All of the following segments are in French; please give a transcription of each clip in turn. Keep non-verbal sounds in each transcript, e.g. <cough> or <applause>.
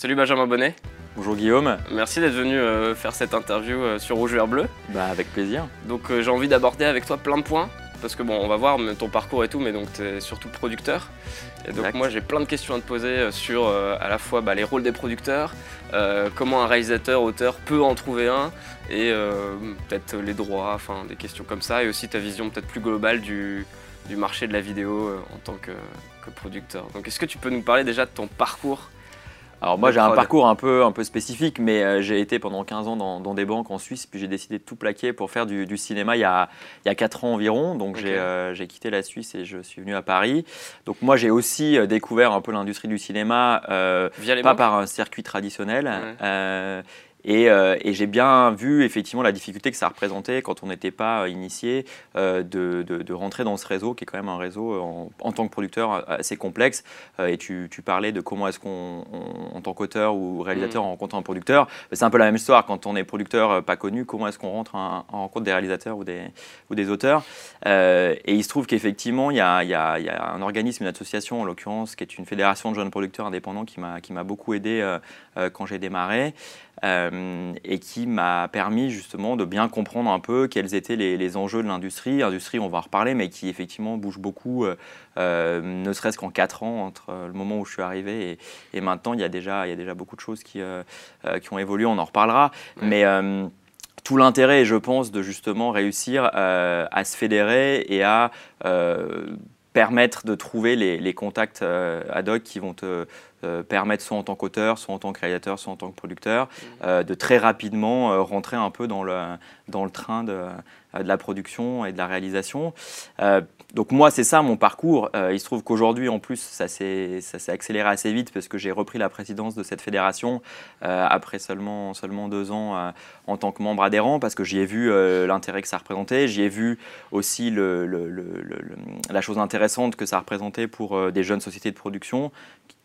Salut Benjamin Bonnet. Bonjour Guillaume. Merci d'être venu euh, faire cette interview euh, sur Rouge Vert Bleu. Bah avec plaisir. Donc euh, j'ai envie d'aborder avec toi plein de points parce que bon, on va voir ton parcours et tout, mais donc tu es surtout producteur. Et donc moi j'ai plein de questions à te poser sur à la fois bah, les rôles des producteurs, comment un réalisateur, auteur peut en trouver un, et peut-être les droits, enfin des questions comme ça, et aussi ta vision peut-être plus globale du, marché de la vidéo en tant que, que producteur. Donc est-ce que tu peux nous parler déjà de ton parcours alors moi j'ai un parcours un peu, un peu spécifique, mais euh, j'ai été pendant 15 ans dans, des banques en Suisse, puis j'ai décidé de tout plaquer pour faire du, cinéma il y, a, il y a 4 ans environ. Donc euh, j'ai quitté la Suisse et je suis venu à Paris. Donc moi j'ai aussi euh, découvert un peu l'industrie du cinéma, pas par un circuit traditionnel. Euh, et, j'ai bien vu effectivement la difficulté que ça représentait quand on n'était pas initié euh, de, rentrer dans ce réseau qui est quand même un réseau euh, en, tant que producteur assez complexe. et tu, parlais de comment est-ce qu'on, en tant qu'auteur ou réalisateur, on mm. rencontre un producteur. C'est un peu la même histoire quand on est producteur pas connu, comment est-ce qu'on rentre en, rencontre des réalisateurs ou des, ou des auteurs? et il se trouve qu'effectivement, il y a, y, a, y a, un organisme, une association en l'occurrence, qui est une fédération de jeunes producteurs indépendants qui m'a beaucoup aidé quand j'ai démarré. Euh, et qui m'a permis justement de bien comprendre un peu quels étaient les, enjeux de l'industrie. Industrie, on va en reparler, mais qui effectivement bouge beaucoup, euh, euh, ne serait-ce qu'en 4 ans entre le moment où je suis arrivé et, maintenant, il y, a déjà, il y a déjà beaucoup de choses qui, qui ont évolué, on en reparlera. Mais tout l'intérêt, je pense, de justement réussir à se fédérer et à permettre de trouver les, les contacts ad hoc qui vont te euh, permettre, soit en tant qu'auteur, soit en tant que réalisateur, soit en tant que producteur, mmh. euh, de très rapidement euh, rentrer un peu dans le, dans le train de, de la production et de la réalisation. donc moi, c'est ça mon parcours. il se trouve qu'aujourd'hui, en plus, ça s'est accéléré assez vite parce que j'ai repris la présidence de cette fédération après seulement, seulement deux ans en tant que membre adhérent parce que j'y ai vu l'intérêt que ça représentait. J'y ai vu aussi le, la chose intéressante que ça représentait pour des jeunes sociétés de production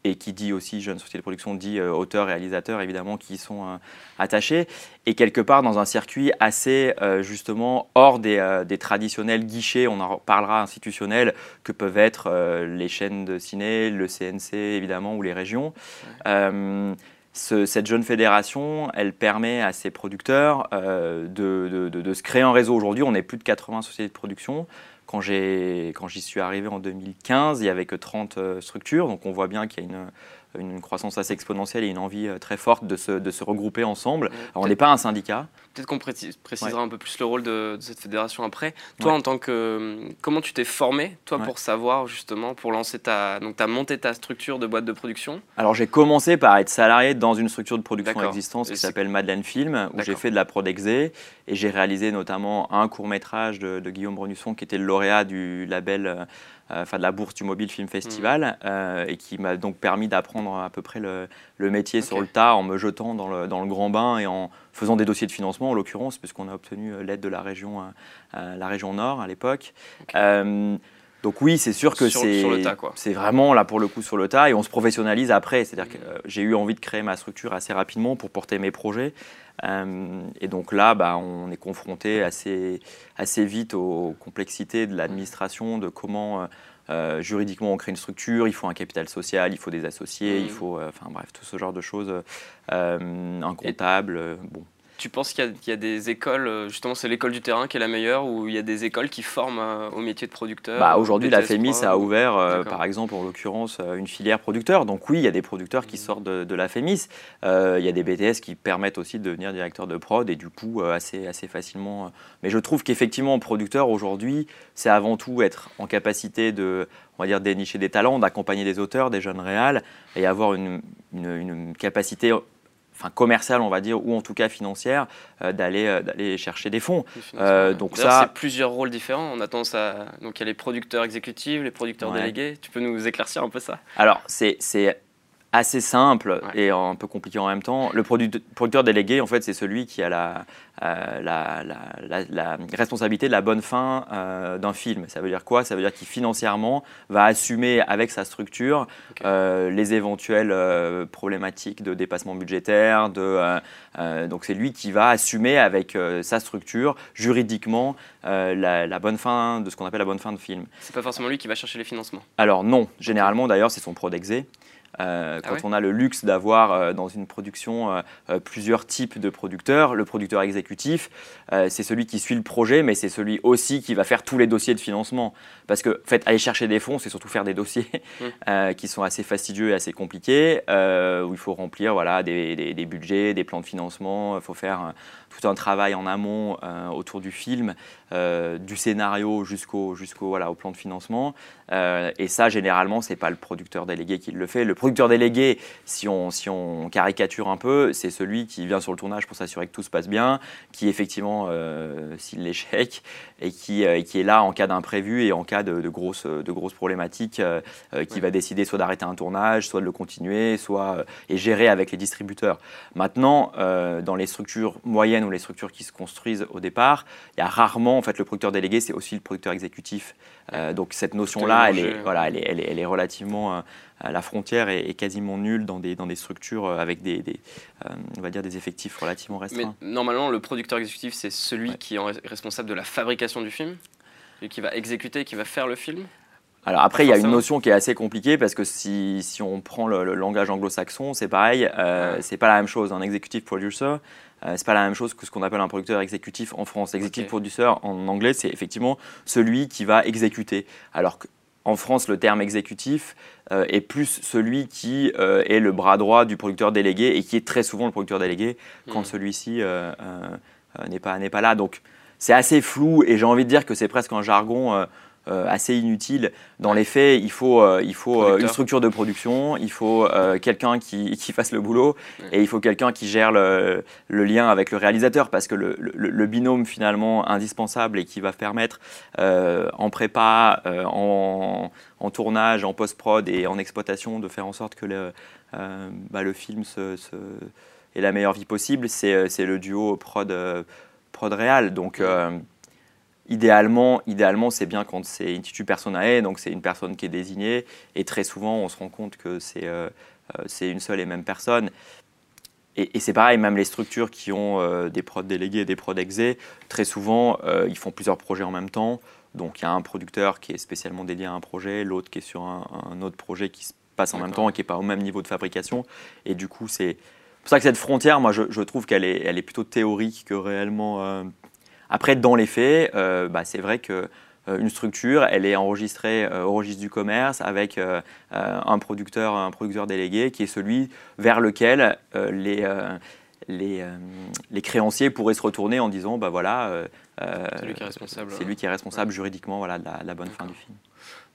et qui dit aussi jeune société de production dit euh, auteur, réalisateur évidemment qui y sont euh, attachés et quelque part dans un circuit assez euh, justement hors des, des, traditionnels guichets, on en parlera institutionnels que peuvent être les chaînes de ciné, le CNC évidemment ou les régions. Cette jeune fédération, elle permet à ses producteurs de, de, de, se créer un réseau. Aujourd'hui, on est plus de 80 sociétés de production. Quand j'y suis arrivé en 2015, il n'y avait que 30 euh, structures, donc on voit bien qu'il y a une, une croissance assez exponentielle et une envie euh, très forte de se, de se regrouper ensemble. Alors, on n'est pas un syndicat. Peut-être qu'on précisera un peu plus le rôle de, cette fédération après. Toi, en tant que. Comment tu t'es formé, toi, pour savoir justement, pour lancer ta. Donc, tu as monté ta structure de boîte de production? Alors, j'ai commencé par être salarié dans une structure de production existante qui s'appelle Madeleine Film, où j'ai fait de la prod et j'ai réalisé notamment un court-métrage de, de, Guillaume Brenusson qui était le lauréat du label euh, enfin de la bourse du Mobile Film Festival, mm. euh, et qui m'a donc permis d'apprendre à peu près le, métier sur le tas en me jetant dans le, dans le, grand bain et en faisant des dossiers de financement, en l'occurrence, puisqu'on a obtenu euh, l'aide de la région, la région Nord à l'époque. Donc oui, c'est sûr que c'est vraiment là pour le coup sur le tas et on se professionnalise après. C'est-à-dire que j'ai eu envie de créer ma structure assez rapidement pour porter mes projets. Euh, et donc là, bah, on est confronté assez, assez vite aux complexités de l'administration, de comment euh, euh, juridiquement on crée une structure, il faut un capital social, il faut des associés, il mmh. faut, enfin bref, tout ce genre de choses, un comptable. bon. Tu penses qu'il y, a des écoles, euh, justement c'est l'école du terrain qui est la meilleure, ou il y a des écoles qui forment euh, au métier de producteur bah, Aujourd'hui la FEMIS a ouvert, euh, par exemple en l'occurrence, une filière producteur. Donc oui, il y a des producteurs qui mmh. sortent de, la FEMIS. il y a des BTS qui permettent aussi de devenir directeur de prod et du coup assez, assez facilement. Mais je trouve qu'effectivement, producteur aujourd'hui, c'est avant tout être en capacité de on va dire dénicher des talents, d'accompagner des auteurs, des jeunes réals et avoir une, une, une capacité enfin commerciale, on va dire, ou en tout cas financière, euh, d'aller euh, d'aller chercher des fonds. Euh, donc ça, c'est plusieurs rôles différents. On a tendance à donc il y a les producteurs exécutifs, les producteurs délégués. Tu peux nous éclaircir un peu ça? Alors c'est assez simple et un peu compliqué en même temps. Le producteur délégué, en fait, c'est celui qui a la, euh, la, la, responsabilité de la bonne fin euh, d'un film. Ça veut dire quoi? Ça veut dire qu'il financièrement va assumer avec sa structure euh, les éventuelles problématiques de dépassement budgétaire. De, donc c'est lui qui va assumer avec sa structure juridiquement la, bonne fin de ce qu'on appelle la bonne fin de film. C'est pas forcément lui qui va chercher les financements. Alors non, généralement d'ailleurs c'est son prodexé. Ah quand on a le luxe d'avoir dans une production plusieurs types de producteurs, le producteur exécutif, c'est celui qui suit le projet, mais c'est celui aussi qui va faire tous les dossiers de financement. Parce que, en fait, aller chercher des fonds, c'est surtout faire des dossiers <laughs> mmh. qui sont assez fastidieux et assez compliqués, où il faut remplir voilà, des, des budgets, des plans de financement, il faut faire tout un travail en amont euh, autour du film, euh, du scénario jusqu'au jusqu'au voilà, au plan de financement. Euh, et ça, généralement, c'est pas le producteur délégué qui le fait. Le producteur délégué, si on, si on caricature un peu, c'est celui qui vient sur le tournage pour s'assurer que tout se passe bien, qui effectivement s'il l'échec et qui, qui est là en cas d'imprévu et en cas de, grosses, de grosses problématiques, qui va décider soit d'arrêter un tournage, soit de le continuer, soit et gérer avec les distributeurs. Maintenant, dans les structures moyennes ou les structures qui se construisent au départ, il y a rarement, en fait, le producteur délégué, c'est aussi le producteur exécutif. Euh, donc cette notion-là, elle est, voilà, elle est, elle est, relativement, euh, la frontière est, quasiment nulle dans des, dans des structures euh, avec des, on va dire des effectifs relativement restreints. Mais normalement, le producteur exécutif, c'est celui qui est responsable de la fabrication du film, et qui va exécuter, qui va faire le film? Alors après, il y a une notion qui est assez compliquée parce que si, si on prend le, langage anglo-saxon, c'est pareil, euh, c'est pas la même chose. Un executive producer, euh, c'est pas la même chose que ce qu'on appelle un producteur exécutif en France. Executive producer en anglais, c'est effectivement celui qui va exécuter. Alors qu'en France, le terme exécutif euh, est plus celui qui euh, est le bras droit du producteur délégué et qui est très souvent le producteur délégué quand hmm. celui-ci n'est pas, pas là. Donc c'est assez flou et j'ai envie de dire que c'est presque un jargon euh, assez inutile. Dans les faits, il faut, euh, il faut euh, une structure de production, il faut quelqu'un qui, qui, fasse le boulot et il faut quelqu'un qui gère le, le, lien avec le réalisateur parce que le, le, binôme finalement indispensable et qui va permettre en prépa, en, en, tournage, en post-prod et en exploitation de faire en sorte que le, bah, le film se, ait la meilleure vie possible, c'est le duo prod, prod réal. Donc, Idéalement, idéalement c'est bien quand c'est institut personae, donc c'est une personne qui est désignée, et très souvent on se rend compte que c'est euh, euh, une seule et même personne. Et, c'est pareil, même les structures qui ont euh, des prods délégués et des prods exés, très souvent ils font plusieurs projets en même temps. Donc il y a un producteur qui est spécialement dédié à un projet, l'autre qui est sur un, autre projet qui se passe en même temps et qui n'est pas au même niveau de fabrication. Et du coup, c'est pour ça que cette frontière, moi je, trouve qu'elle est, elle est plutôt théorique que réellement après, dans les faits, euh, bah, c'est vrai que euh, une structure, elle est enregistrée euh, au registre du commerce avec un, producteur, un producteur délégué qui est celui vers lequel les, les, les, créanciers pourraient se retourner en disant bah voilà, c'est lui qui est responsable, lui qui est responsable juridiquement voilà, de la, bonne fin du film.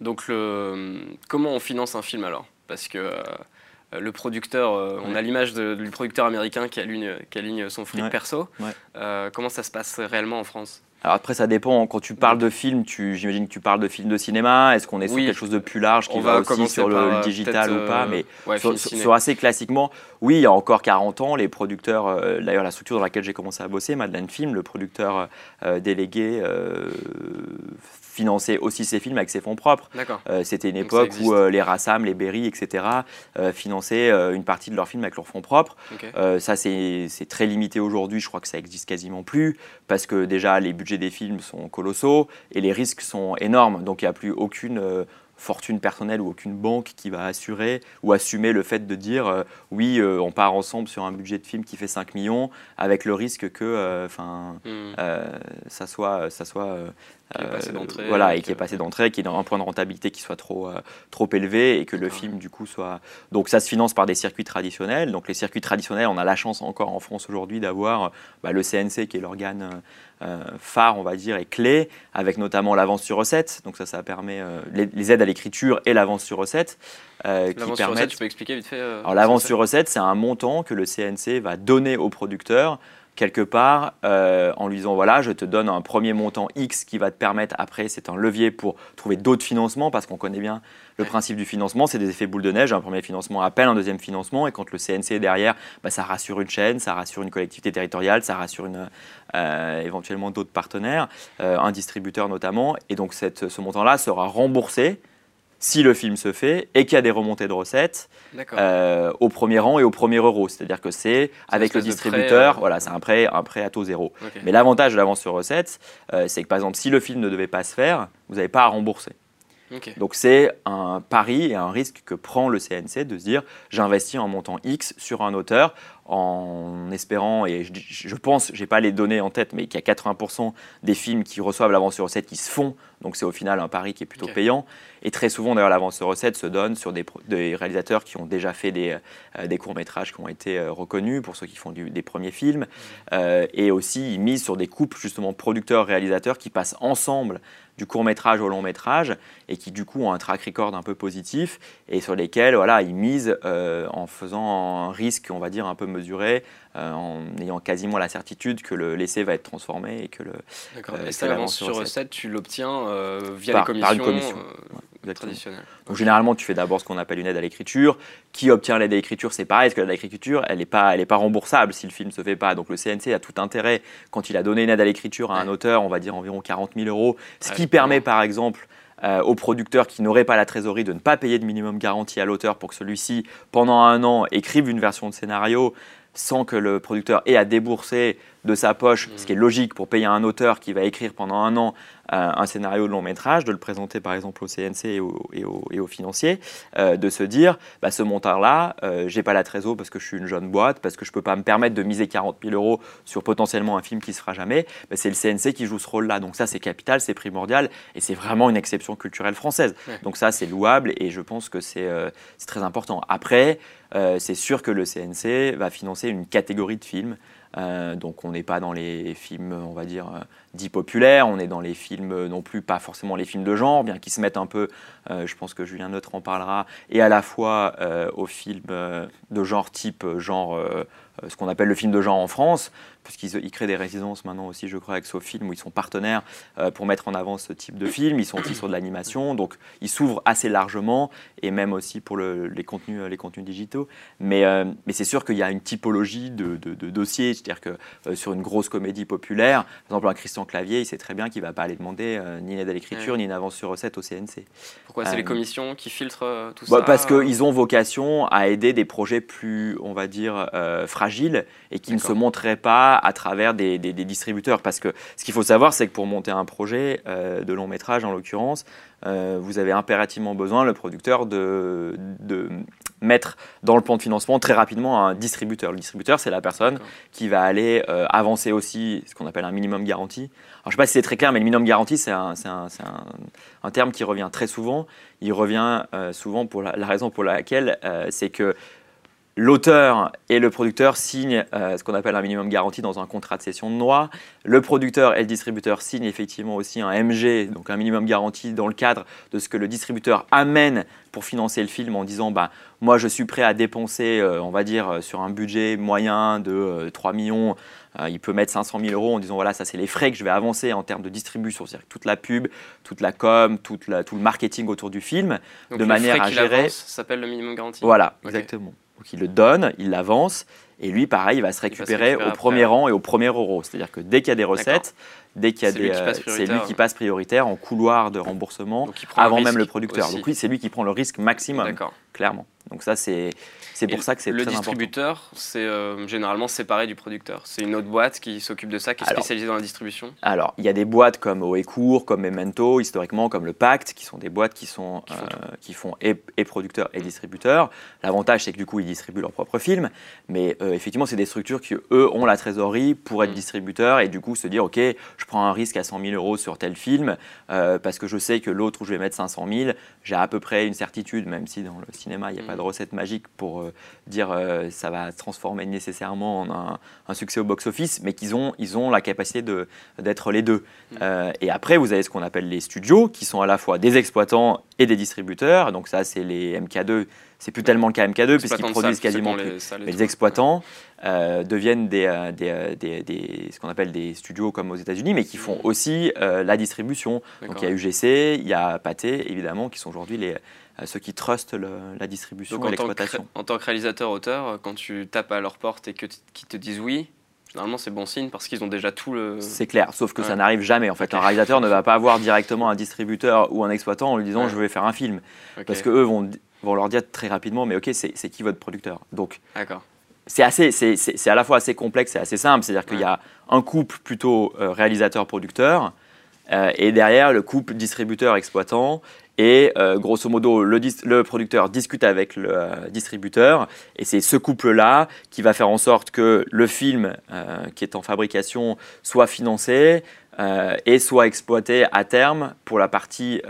Donc, le, comment on finance un film alors? Parce que le producteur, euh, on a l'image du producteur américain qui aligne, qui aligne son fric perso. Euh, comment ça se passe réellement en France? Alors après, ça dépend. Quand tu parles de film, j'imagine que tu parles de film de cinéma. Est-ce qu'on est sur quelque chose de plus large qui va, aussi sur le digital ou pas Mais sur, assez classiquement, oui, il y a encore 40 ans, les producteurs, d'ailleurs la structure dans laquelle j'ai commencé à bosser, Madeleine Film, le producteur délégué finançait aussi ses films avec ses fonds propres. Euh, c'était une époque où euh, les Rassam, les Berry, etc. Euh, finançaient une partie de leurs films avec leurs fonds propres. ça, c'est très limité aujourd'hui. Je crois que ça existe quasiment plus parce que déjà les budgets des films sont colossaux et les risques sont énormes. Donc il n'y a plus aucune fortune personnelle ou aucune banque qui va assurer ou assumer le fait de dire euh, oui, euh, on part ensemble sur un budget de film qui fait 5 millions avec le risque que euh, enfin hmm. ça soit, ça soit voilà, et qui est passé d'entrée, qui ait un point de rentabilité qui soit trop, trop élevé et que le film du coup soit. Donc ça se finance par des circuits traditionnels. Donc les circuits traditionnels, on a la chance encore en France aujourd'hui d'avoir bah, le CNC qui est l'organe euh, phare, on va dire, et clé, avec notamment l'avance sur recette. Donc ça, ça permet euh, les, aides à l'écriture et l'avance sur recette. Euh, permettent... sur recette, tu peux expliquer vite fait Alors l'avance sur recette, c'est un montant que le CNC va donner au producteur quelque part en lui disant voilà, je te donne un premier montant X qui va te permettre après, c'est un levier pour trouver d'autres financements parce qu'on connaît bien le principe du financement, c'est des effets boule de neige. Un premier financement appelle un deuxième financement, et quand le CNC est derrière, bah, ça rassure une chaîne, ça rassure une collectivité territoriale, ça rassure une, euh, éventuellement d'autres partenaires, euh, un distributeur notamment. Et donc cette, ce montant-là sera remboursé si le film se fait et qu'il y a des remontées de recettes euh, au premier rang et au premier euro. C'est-à-dire que c'est avec le distributeur, voilà, c'est un prêt, un prêt à taux zéro. Mais l'avantage de l'avance sur recettes, c'est que par exemple, si le film ne devait pas se faire, vous n'avez pas à rembourser. Donc c'est un pari et un risque que prend le CNC de se dire j'investis un montant X sur un auteur en espérant, et je, je pense, je n'ai pas les données en tête, mais qu'il y a 80% des films qui reçoivent l'avance sur recette qui se font, donc c'est au final un pari qui est plutôt payant. Et très souvent, d'ailleurs, l'avance sur recette se donne sur des, des, réalisateurs qui ont déjà fait des, euh, des courts-métrages qui ont été euh, reconnus, pour ceux qui font des premiers films, euh, et aussi ils misent sur des couples, justement, producteurs-réalisateurs qui passent ensemble du court métrage au long métrage et qui du coup ont un track record un peu positif et sur lesquels voilà, ils misent en faisant un risque, on va dire, un peu mesuré, en ayant quasiment la certitude que l'essai va être transformé et que le. D'accord. et ça, l'avance sur recette, tu l'obtiens via les commissions. Par une commission. Donc généralement, tu fais d'abord ce qu'on appelle une aide à l'écriture. Qui obtient l'aide à l'écriture, c'est pareil, parce que l'aide à l'écriture, elle n'est pas, elle pas remboursable si le film ne se fait pas. Donc le CNC a tout intérêt, quand il a donné une aide à l'écriture à un auteur, on va dire environ 40 000 euros, ce qui permet par exemple euh, aux producteurs qui n'auraient pas la trésorerie de ne pas payer de minimum garantie à l'auteur pour que celui-ci, pendant un an, écrive une version de scénario sans que le producteur ait à débourser de sa poche, ce qui est logique pour payer un auteur qui va écrire pendant un an un scénario de long métrage, de le présenter par exemple au CNC et aux au, financiers, euh, de se dire bah, ce montant-là, euh, j'ai pas la trésor parce que je suis une jeune boîte, parce que je peux pas me permettre de miser 40 000 euros sur potentiellement un film qui se fera jamais. Bah, c'est le CNC qui joue ce rôle-là. Donc ça, c'est capital, c'est primordial et c'est vraiment une exception culturelle française. Donc ça, c'est louable et je pense que c'est euh, très important. Après, euh, c'est sûr que le CNC va financer une catégorie de films. Euh, donc on n'est pas dans les films, on va dire, euh, dits populaires, on est dans les films non plus, pas forcément les films de genre, bien qu'ils se mettent un peu, je pense que Julien Neutre en parlera, et à la fois aux films de genre type genre euh, ce qu'on appelle le film de genre en France, puisqu'ils créent des résidences maintenant aussi, je crois, avec SoFilm, où ils sont partenaires euh, pour mettre en avant ce type de film. Ils sont aussi sur de l'animation, donc ils s'ouvrent assez largement, et même aussi pour les, contenus, les contenus digitaux. Mais, euh, mais c'est sûr qu'il y a une typologie de, de, dossiers, c'est-à-dire que sur une grosse comédie populaire, par exemple un Christian Clavier, il sait très bien qu'il ne va pas aller demander ni une aide à l'écriture, ni une avance sur recette au CNC. Pourquoi C'est les commissions qui filtrent tout bah, ça Parce qu'ils ont vocation à aider des projets plus, on va dire, fragiles et qui ne se montrerait pas à travers des, distributeurs. Parce que ce qu'il faut savoir, c'est que pour monter un projet euh, de long métrage, en l'occurrence, euh, vous avez impérativement besoin, le producteur, de, mettre dans le plan de financement très rapidement un distributeur. Le distributeur, c'est la personne qui va aller euh, avancer aussi ce qu'on appelle un minimum garanti. Alors, je ne sais pas si c'est très clair, mais le minimum garanti, c'est un, un, terme qui revient très souvent. Il revient souvent pour la, la, raison pour laquelle c'est que L'auteur et le producteur signent euh, ce qu'on appelle un minimum garanti dans un contrat de cession de noix. Le producteur et le distributeur signent effectivement aussi un MG, donc un minimum garanti dans le cadre de ce que le distributeur amène pour financer le film en disant bah, moi je suis prêt à dépenser, euh, on va dire, euh, sur un budget moyen de 3 millions, il peut mettre 500 000 euros en disant voilà, ça c'est les frais que je vais avancer en termes de distribution, c'est-à-dire toute la pub, toute la com, toute la, tout le marketing autour du film, de manière à gérer. Ça s'appelle le minimum garanti. Voilà, exactement. Donc il le donne, il l'avance, et lui, pareil, il va se récupérer, au premier rang et au premier euro. C'est-à-dire que dès qu'il y a des recettes, dès qu'il y a des, euh, c'est lui qui passe prioritaire en couloir de remboursement avant même le producteur. Donc oui, c'est lui qui prend le risque maximum, clairement. Donc ça, c'est c'est pour ça que c'est très important. Le distributeur, c'est euh, généralement séparé du producteur. C'est une autre boîte qui s'occupe de ça, qui est spécialisée dans la distribution. Alors, il y a des boîtes comme Oecourt, comme Memento, historiquement, comme le Pacte, qui sont des boîtes qui, sont, qui font, euh, et, producteurs et mm. distributeurs. L'avantage, c'est que du coup, ils distribuent leurs propres films. Mais euh, effectivement, c'est des structures qui, eux, ont la trésorerie pour être mm. distributeurs et du coup se dire, OK, je prends un risque à 100 000 euros sur tel film parce que je sais que l'autre où je vais mettre 500 000, j'ai à peu près une certitude, même si dans le cinéma, il n'y a pas mm. de recette magique pour dire euh, ça va se transformer nécessairement en un, succès au box-office, mais qu'ils ont, ils ont la capacité d'être les deux. Mm. Euh, et après, vous avez ce qu'on appelle les studios, qui sont à la fois des exploitants et des distributeurs. Donc ça, c'est les MK2. C'est plus tellement le cas MK2, puisqu'ils produisent quasiment plus. mais les exploitants euh, deviennent des, des, des, ce qu'on appelle des studios comme aux États-Unis, mais qui font mm. aussi la distribution. Donc il y a UGC, il y a Pathé, évidemment, qui sont aujourd'hui les, ceux qui trustent la distribution et l'exploitation. En tant que réalisateur-auteur, quand tu tapes à leur porte et qu'ils te disent oui, Généralement, c'est bon signe parce qu'ils ont déjà tout le. C'est clair, sauf que ça n'arrive jamais. En fait, un réalisateur ne va pas <laughs> avoir directement un distributeur ou un exploitant en lui disant je vais faire un film. Parce qu'eux vont, vont leur dire très rapidement mais ok, c'est qui votre producteur? Donc, c'est assez, c'est à la fois assez complexe et assez simple. C'est-à-dire qu'il y a un couple plutôt euh, réalisateur-producteur euh, et derrière le couple distributeur-exploitant Et grosso modo, le, le, producteur discute avec le distributeur et c'est ce couple-là qui va faire en sorte que le film qui est en fabrication soit financé et soit exploité à terme pour la partie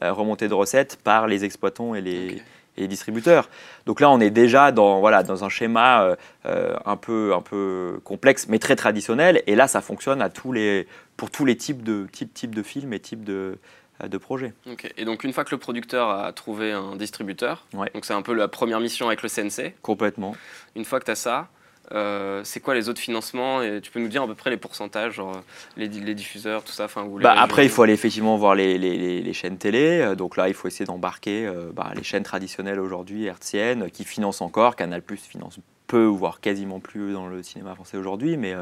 remontée de recettes par les exploitants et les et distributeurs. Donc là, on est déjà dans, voilà, dans un schéma euh, euh, un, peu, un peu complexe, mais très traditionnel. Et là, ça fonctionne à tous les, pour tous les types de, types, types de films et types de, euh, de projets. Et donc, une fois que le producteur a trouvé un distributeur, donc c'est un peu la première mission avec le CNC. Complètement. Une fois que tu as ça, euh, c'est quoi les autres financements? Et tu peux nous dire à peu près les pourcentages, genre les, diffuseurs, tout ça enfin, bah, Après, il faut aller effectivement voir les, les, les chaînes télé. Euh, donc là, il faut essayer d'embarquer euh, bah, les chaînes traditionnelles aujourd'hui, hertziennes, qui financent encore. Canal Plus finance peu, voire quasiment plus dans le cinéma français aujourd'hui. Mais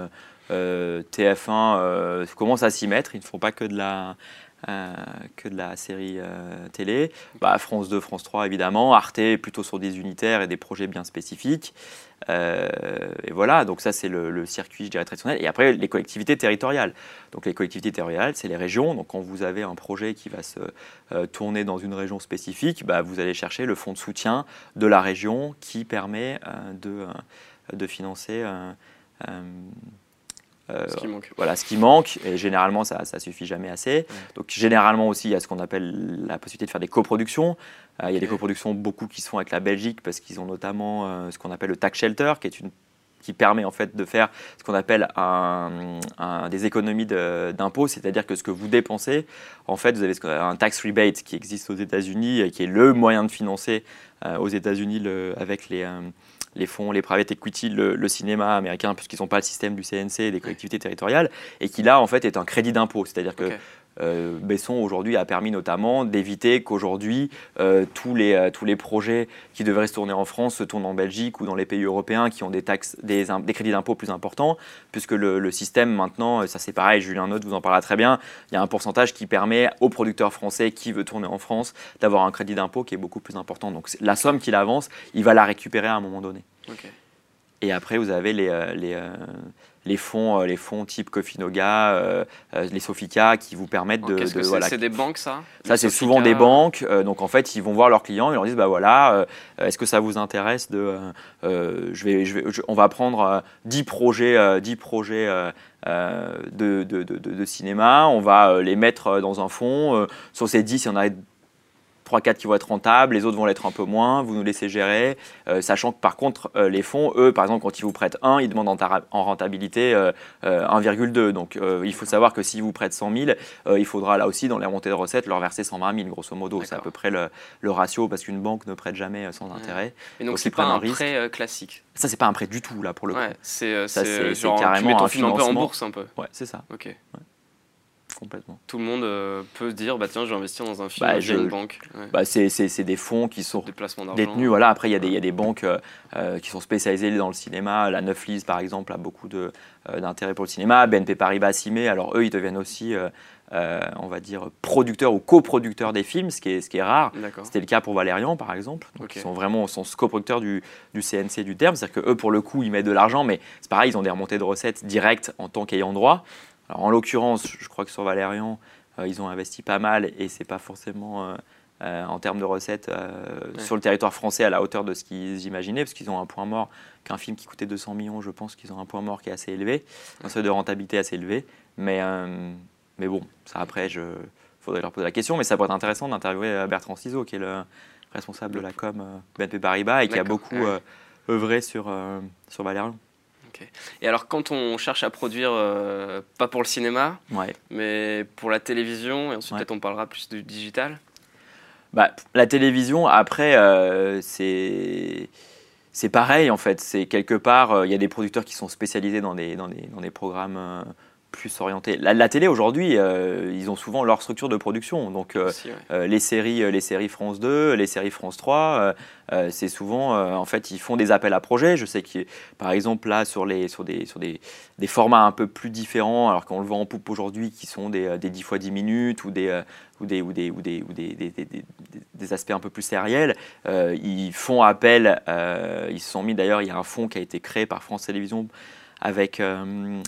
TF1 commence à s'y mettre. Ils ne font pas que de la euh, que de la série euh, télé. Bah, France 2, France 3 évidemment, Arte plutôt sur des unitaires et des projets bien spécifiques. Euh, et voilà, donc ça c'est le, circuit, je dirais, traditionnel. Et après, les collectivités territoriales. Donc les collectivités territoriales, c'est les régions. Donc quand vous avez un projet qui va se tourner dans une région spécifique, bah, vous allez chercher le fonds de soutien de la région qui permet de, de financer euh, ce qui manque. Voilà, ce qui manque, et généralement ça ne suffit jamais assez. Donc généralement aussi il y a ce qu'on appelle la possibilité de faire des coproductions. Euh, il y a des coproductions beaucoup qui se font avec la Belgique parce qu'ils ont notamment euh, ce qu'on appelle le tax shelter, qui est une qui permet en fait de faire ce qu'on appelle un, des économies d'impôts, c'est-à-dire que ce que vous dépensez, en fait, vous avez un tax rebate qui existe aux États-Unis et qui est le moyen de financer aux États-Unis avec les, les fonds, les private equity, le, cinéma américain, puisqu'ils n'ont pas le système du CNC et des collectivités territoriales, et qui là, en fait, est un crédit d'impôt. C'est-à-dire que euh, Besson aujourd'hui a permis notamment d'éviter qu'aujourd'hui euh, tous, les, euh, tous les projets qui devraient se tourner en France se tournent en Belgique ou dans les pays européens qui ont des taxes, des, des crédits d'impôt plus importants, puisque le, système maintenant, ça c'est pareil, Julien Note vous en parlera très bien, il y a un pourcentage qui permet aux producteurs français qui veut tourner en France d'avoir un crédit d'impôt qui est beaucoup plus important. Donc la somme qu'il avance, il va la récupérer à un moment donné. Et après, vous avez les, les, les fonds, euh, les fonds type Cofinoga, euh, euh, les Sofica qui vous permettent de. Qu'est-ce que c'est des banques, ça? Ça, c'est souvent des banques. donc, en fait, ils vont voir leurs clients, ils leur disent bah voilà, est-ce que ça vous intéresse de. je vais, je vais, on va prendre 10 projets, 10 projets de, de, de, de, cinéma, on va les mettre dans un fonds. sur ces 10, il y en a 3-4 qui vont être rentables, les autres vont l'être un peu moins, vous nous laissez gérer, euh, sachant que par contre, euh, les fonds, eux, par exemple, quand ils vous prêtent 1, ils demandent en, rentabilité 1,2. Euh, Donc il faut savoir que s'ils vous prêtent 100 000, il faudra là aussi, dans les remontées de recettes, leur verser 120 000, grosso modo. C'est à peu près le, ratio, parce qu'une banque ne prête jamais sans intérêt. Et donc c'est pas un, prêt classique Ça, c'est pas un prêt du tout, là, pour le coup. c'est carrément un financement. un peu en bourse, un peu. Ouais, c'est ça. Ok complètement. Tout le monde euh, peut se dire, bah tiens, je vais investir dans un film, bah, j'ai une banque. Bah, c'est des fonds qui sont détenus. Voilà. Après, il y, y, a des banques euh, euh, qui sont spécialisées dans le cinéma. La Neuflise, par exemple, a beaucoup d'intérêt pour le cinéma. BNP Paribas s'y alors eux, ils deviennent aussi... on va dire, producteurs ou coproducteurs des films, ce qui est, ce qui est rare. C'était le cas pour Valérian, par exemple. Donc, Ils sont vraiment sont coproducteurs du, du CNC du terme. C'est-à-dire qu'eux, pour le coup, ils mettent de l'argent, mais c'est pareil, ils ont des remontées de recettes directes en tant qu'ayant droit en l'occurrence, je crois que sur Valérian, euh, ils ont investi pas mal et c'est pas forcément euh, euh, en termes de recettes sur le territoire français à la hauteur de ce qu'ils imaginaient, parce qu'ils ont un point mort qu'un film qui coûtait 200 millions, je pense qu'ils ont un point mort qui est assez élevé, un seuil de rentabilité assez élevé. Mais, mais bon, ça après, il faudrait leur poser la question, mais ça pourrait être intéressant d'interviewer Bertrand Ciseaux, qui est le responsable de la com BNP Paribas et qui a beaucoup œuvré sur, sur Valérian. Et alors, quand on cherche à produire, euh, pas pour le cinéma, mais pour la télévision, et ensuite peut-être on parlera plus du digital bah, La télévision, après, euh, c'est. C'est pareil en fait, c'est quelque part, euh, il y a des producteurs qui sont spécialisés dans des, dans des, dans des programmes plus orienté. La, télé aujourd'hui, euh, ils ont souvent leur structure de production. Donc euh, euh, les séries, les séries France 2, les séries France 3, c'est souvent en fait ils font des appels à projets. Je sais que par exemple là sur les sur des sur des, des formats un peu plus différents, alors qu'on le voit en poupe aujourd'hui, qui sont des, des 10 fois 10 minutes ou des ou des ou des ou des ou des, des, des aspects un peu plus sériels, ils font appel. ils se sont mis d'ailleurs, il y a un fonds qui a été créé par France Télévisions avec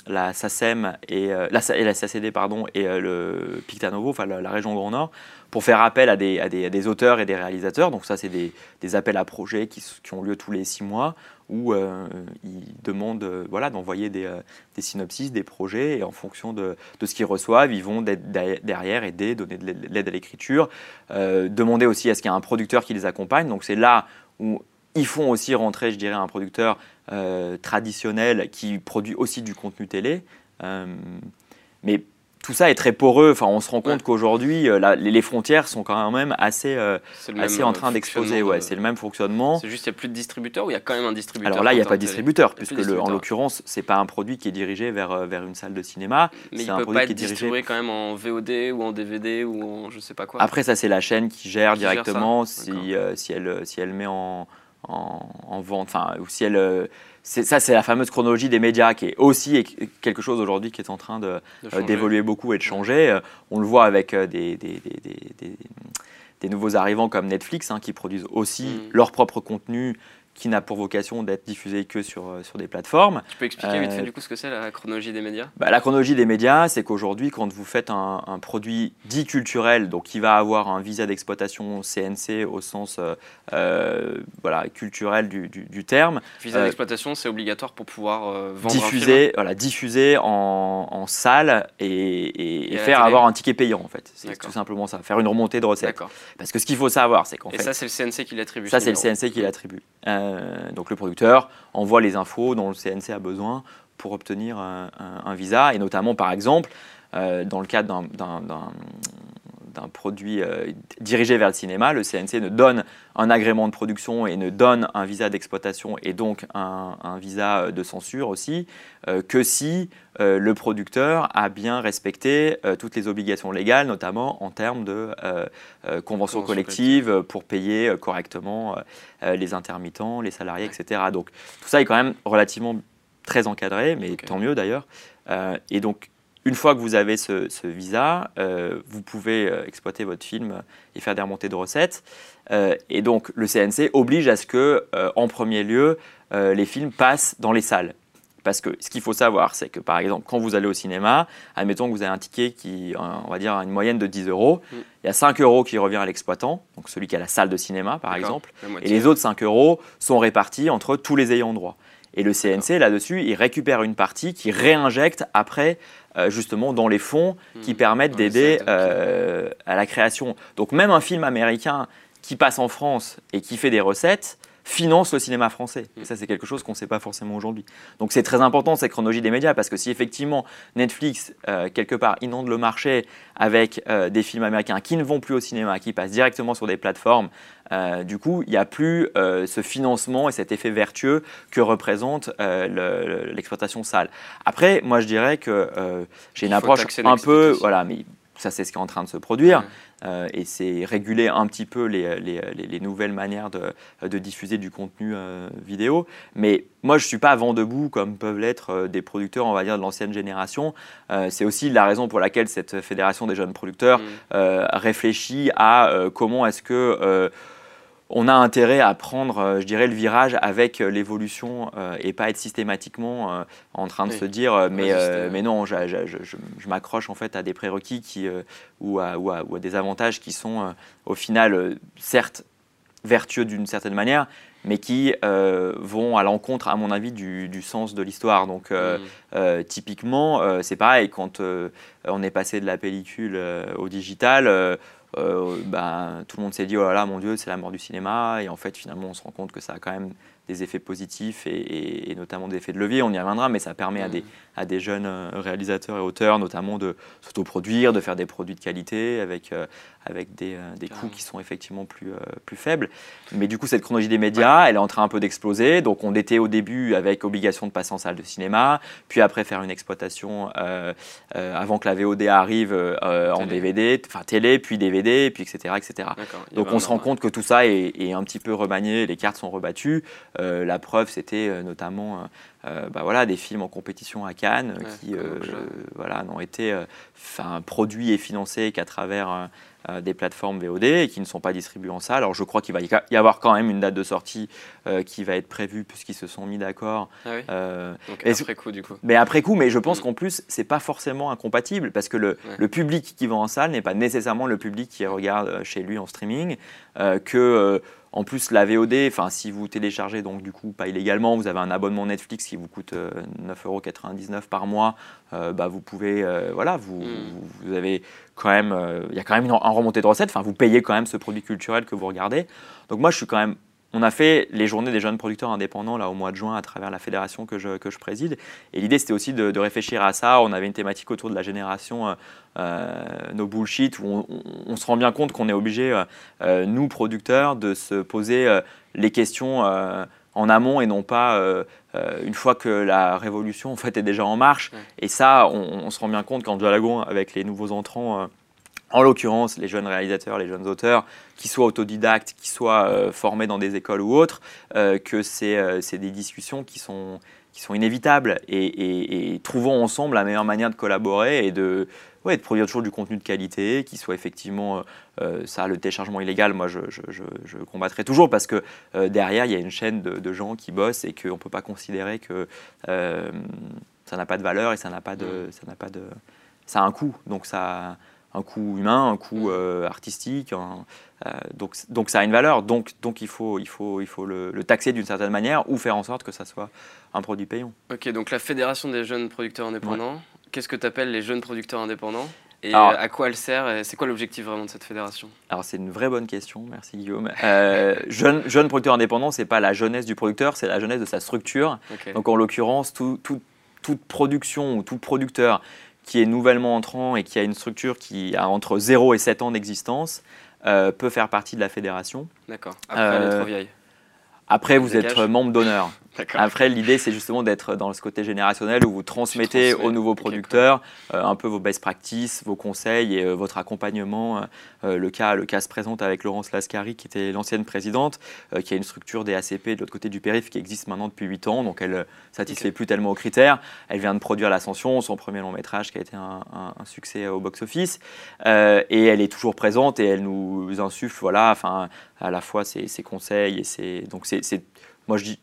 la SACEM et, la, et la SACD pardon, et le Pictanovo, enfin la, région Grand Nord, pour faire appel à des, auteurs et des réalisateurs. Donc ça, c'est des, appels à projets qui, ont lieu tous les six mois où euh, ils demandent euh, voilà, d'envoyer des, euh, des, synopsis, des projets, et en fonction de, de ce qu'ils reçoivent, ils vont derrière aider, donner de l'aide à l'écriture, demander aussi à ce qu'il y ait un producteur qui les accompagne. Donc c'est là où ils font aussi rentrer, je dirais, un producteur traditionnel qui produit aussi du contenu télé. mais tout ça est très poreux. Enfin, on se rend compte qu'aujourd'hui, euh, les frontières sont quand même assez, euh, assez en train d'exploser. Ouais, c'est le même fonctionnement. C'est juste qu'il n'y a plus de distributeur ou il y a quand même un distributeur Alors là, il n'y a pas de distributeur, puisque le, en l'occurrence, c'est pas un produit qui est dirigé vers, euh, vers une salle de cinéma. Mais il un peut pas être distribué quand même en VOD ou en DVD ou en je sais pas quoi. Après, ça, c'est la chaîne qui gère directement si, si, elle, si elle met en, en, en vente, enfin, si elle ça, c'est la fameuse chronologie des médias qui est aussi quelque chose aujourd'hui qui est en train euh, d'évoluer beaucoup et de changer. Euh, on le voit avec euh, des, des, des, des nouveaux arrivants comme Netflix, hein, qui produisent aussi mm. leur propre contenu qui n'a pour vocation d'être diffusé que sur, euh, sur des plateformes. Tu peux expliquer vite fait euh, du coup ce que c'est la chronologie des médias? bah, La chronologie des médias, c'est qu'aujourd'hui, quand vous faites un, produit dit culturel, donc qui va avoir un visa d'exploitation CNC au sens euh, voilà, culturel du, du, terme. Visa d'exploitation, c'est obligatoire pour pouvoir vendre diffuser, un film? voilà, diffuser en, en salle et, et, faire avoir un ticket payant en fait. C'est tout simplement ça, faire une remontée de recettes. Parce que ce qu'il faut savoir, c'est qu'en fait... Et ça, c'est le CNC qui l'attribue Ça, c'est le CNC qui l'attribue. Euh, donc le producteur envoie les infos dont le CNC a besoin pour obtenir un, visa, et notamment par exemple, euh, dans le cadre d'un produit euh, dirigé vers le cinéma, le CNC ne donne un agrément de production et ne donne un visa d'exploitation et donc un, visa de censure aussi que si le producteur a bien respecté toutes les obligations légales, notamment en termes de conventions collectives pour payer correctement euh, les intermittents, les salariés, etc. Donc tout ça est quand même relativement très encadré, mais tant mieux d'ailleurs. Euh, et donc une fois que vous avez ce, visa, euh, vous pouvez exploiter votre film et faire des remontées de recettes. et donc le CNC oblige à ce que, en premier lieu, les films passent dans les salles. Parce que ce qu'il faut savoir, c'est que par exemple, quand vous allez au cinéma, admettons que vous avez un ticket qui, on va dire, a une moyenne de 10 euros, mm. il y a 5 euros qui revient à l'exploitant, donc celui qui a la salle de cinéma par exemple, et les autres 5 euros sont répartis entre tous les ayants droit. Et le CNC, là-dessus, il récupère une partie qui réinjecte après euh, justement dans les fonds qui mm. permettent d'aider euh, à la création. Donc même un film américain qui passe en France et qui fait des recettes, finance le cinéma français. Et ça, c'est quelque chose qu'on ne sait pas forcément aujourd'hui. Donc c'est très important cette chronologie des médias parce que si effectivement Netflix, euh, quelque part, inonde le marché avec euh, des films américains qui ne vont plus au cinéma, qui passent directement sur des plateformes, euh, du coup, il n'y a plus ce financement et cet effet vertueux que représente l'exploitation salle. Après, moi, je dirais que j'ai une approche un peu, voilà, mais ça, c'est ce qui est en train de se produire. Euh, et c'est réguler un petit peu les, les, les nouvelles manières de, de, diffuser du contenu euh, vidéo. Mais moi, je ne suis pas vent debout comme peuvent l'être euh, des producteurs, on va dire, de l'ancienne génération. c'est aussi la raison pour laquelle cette fédération des jeunes producteurs mmh. réfléchit à comment est-ce que on a intérêt à prendre, euh, je dirais, le virage avec euh, l'évolution euh, et pas être systématiquement en train de se dire, mais, mais non, je, m'accroche en fait à des prérequis qui, ou, à, ou, à, des avantages qui sont au final, certes, vertueux d'une certaine manière, mais qui vont à l'encontre, à mon avis, du, sens de l'histoire. Donc, mm. typiquement, c'est pareil, quand on est passé de la pellicule au digital, euh, bah, tout le monde s'est dit oh là là mon dieu c'est la mort du cinéma et en fait finalement on se rend compte que ça a quand même des effets positifs et, notamment des effets de levier, on y reviendra, mais ça permet à, des, mmh. à des jeunes euh, réalisateurs et auteurs notamment de s'autoproduire, de faire des produits de qualité avec, euh, avec des, des coûts qui sont effectivement plus, plus faibles. Mais du coup, cette chronologie des médias, elle est en train un peu d'exploser. Donc on était au début avec obligation de passer en salle de cinéma, puis après faire une exploitation avant que la VOD arrive en DVD, enfin télé, puis DVD, puis etc. etc. Donc on se rend compte que tout ça est, est, un petit peu remanié, les cartes sont rebattues. Euh, la preuve, c'était euh, notamment euh, bah voilà, des films en compétition à Cannes qui voilà, n'ont été produits et financés qu'à travers euh, des plateformes VOD et qui ne sont pas distribués en salle. Alors je crois qu'il va y avoir quand même une date de sortie euh, qui va être prévue puisqu'ils se sont mis d'accord. Ah oui. Euh, Donc après coup du coup. Mais après coup, mais je pense mm. qu'en plus c'est pas forcément incompatible parce que le, le, public qui va en salle n'est pas nécessairement le public qui regarde chez lui en streaming. Que en plus, la VOD, enfin, si vous téléchargez, donc du coup, pas illégalement, vous avez un abonnement Netflix qui vous coûte 9,99€ par mois, bah, vous pouvez, voilà, vous, mm. vous, avez quand même, il y a quand même une, remontée de recettes, enfin, vous payez quand même ce produit culturel que vous regardez. Donc moi, je suis quand même on a fait les journées des jeunes producteurs indépendants là au mois de juin à travers la fédération que je, que je préside. Et l'idée c'était aussi de, réfléchir à ça. On avait une thématique autour de la génération euh, euh no bullshit où on, se rend bien compte qu'on est obligé, euh, euh, nous producteurs, de se poser les questions en amont et non pas une fois que la révolution en fait est déjà en marche. Et ça, on, se rend bien compte qu'en dialoguant avec les nouveaux entrants en l'occurrence les jeunes réalisateurs, les jeunes auteurs, qui soient autodidactes, qui soient euh, formés dans des écoles ou autres, euh, que euh, c'est des discussions qui sont, qui sont inévitables et, trouvons ensemble la meilleure manière de collaborer et de, ouais, de produire toujours du contenu de qualité, qui soit effectivement, ça, le téléchargement illégal, moi je, je, je, combattrai toujours parce que derrière il y a une chaîne de, de gens qui bossent et qu'on ne peut pas considérer que ça n'a pas de valeur et ça n'a pas de, ça n'a pas de, ça a un coût, donc ça un coût humain, un coût mm. euh, artistique. Euh, donc, donc ça a une valeur. Donc, donc il faut, il faut, il faut le, taxer d'une certaine manière ou faire en sorte que ça soit un produit payant. Ok, donc la Fédération des jeunes producteurs indépendants, qu'est-ce que tu appelles les jeunes producteurs indépendants et à quoi elle sert C'est quoi l'objectif vraiment de cette fédération? Alors c'est une vraie bonne question, merci Guillaume. Euh, <laughs> jeune, jeune producteur indépendant, c'est pas la jeunesse du producteur, c'est la jeunesse de sa structure. Donc en l'occurrence, tout, tout, toute production ou tout producteur qui est nouvellement entrant et qui a une structure qui a entre 0 et 7 ans d'existence euh, peut faire partie de la fédération. D'accord. Après, elle est trop vieille. Après, vous êtes membre d'honneur. Après, l'idée, c'est justement d'être dans ce côté générationnel où vous transmettez aux nouveaux producteurs euh, un peu vos best practices, vos conseils et euh, votre accompagnement. Euh, le, cas, le cas se présente avec Laurence Lascari, qui était l'ancienne présidente, qui a une structure des ACP de l'autre côté du périph' qui existe maintenant depuis 8 ans, donc elle ne satisfait plus tellement aux critères. Elle vient de produire L'Ascension, son premier long métrage qui a été un, succès au box-office. et elle est toujours présente et elle nous insuffle, voilà, enfin, à la fois ses, ses conseils et ses. Donc, c'est. Moi, je dis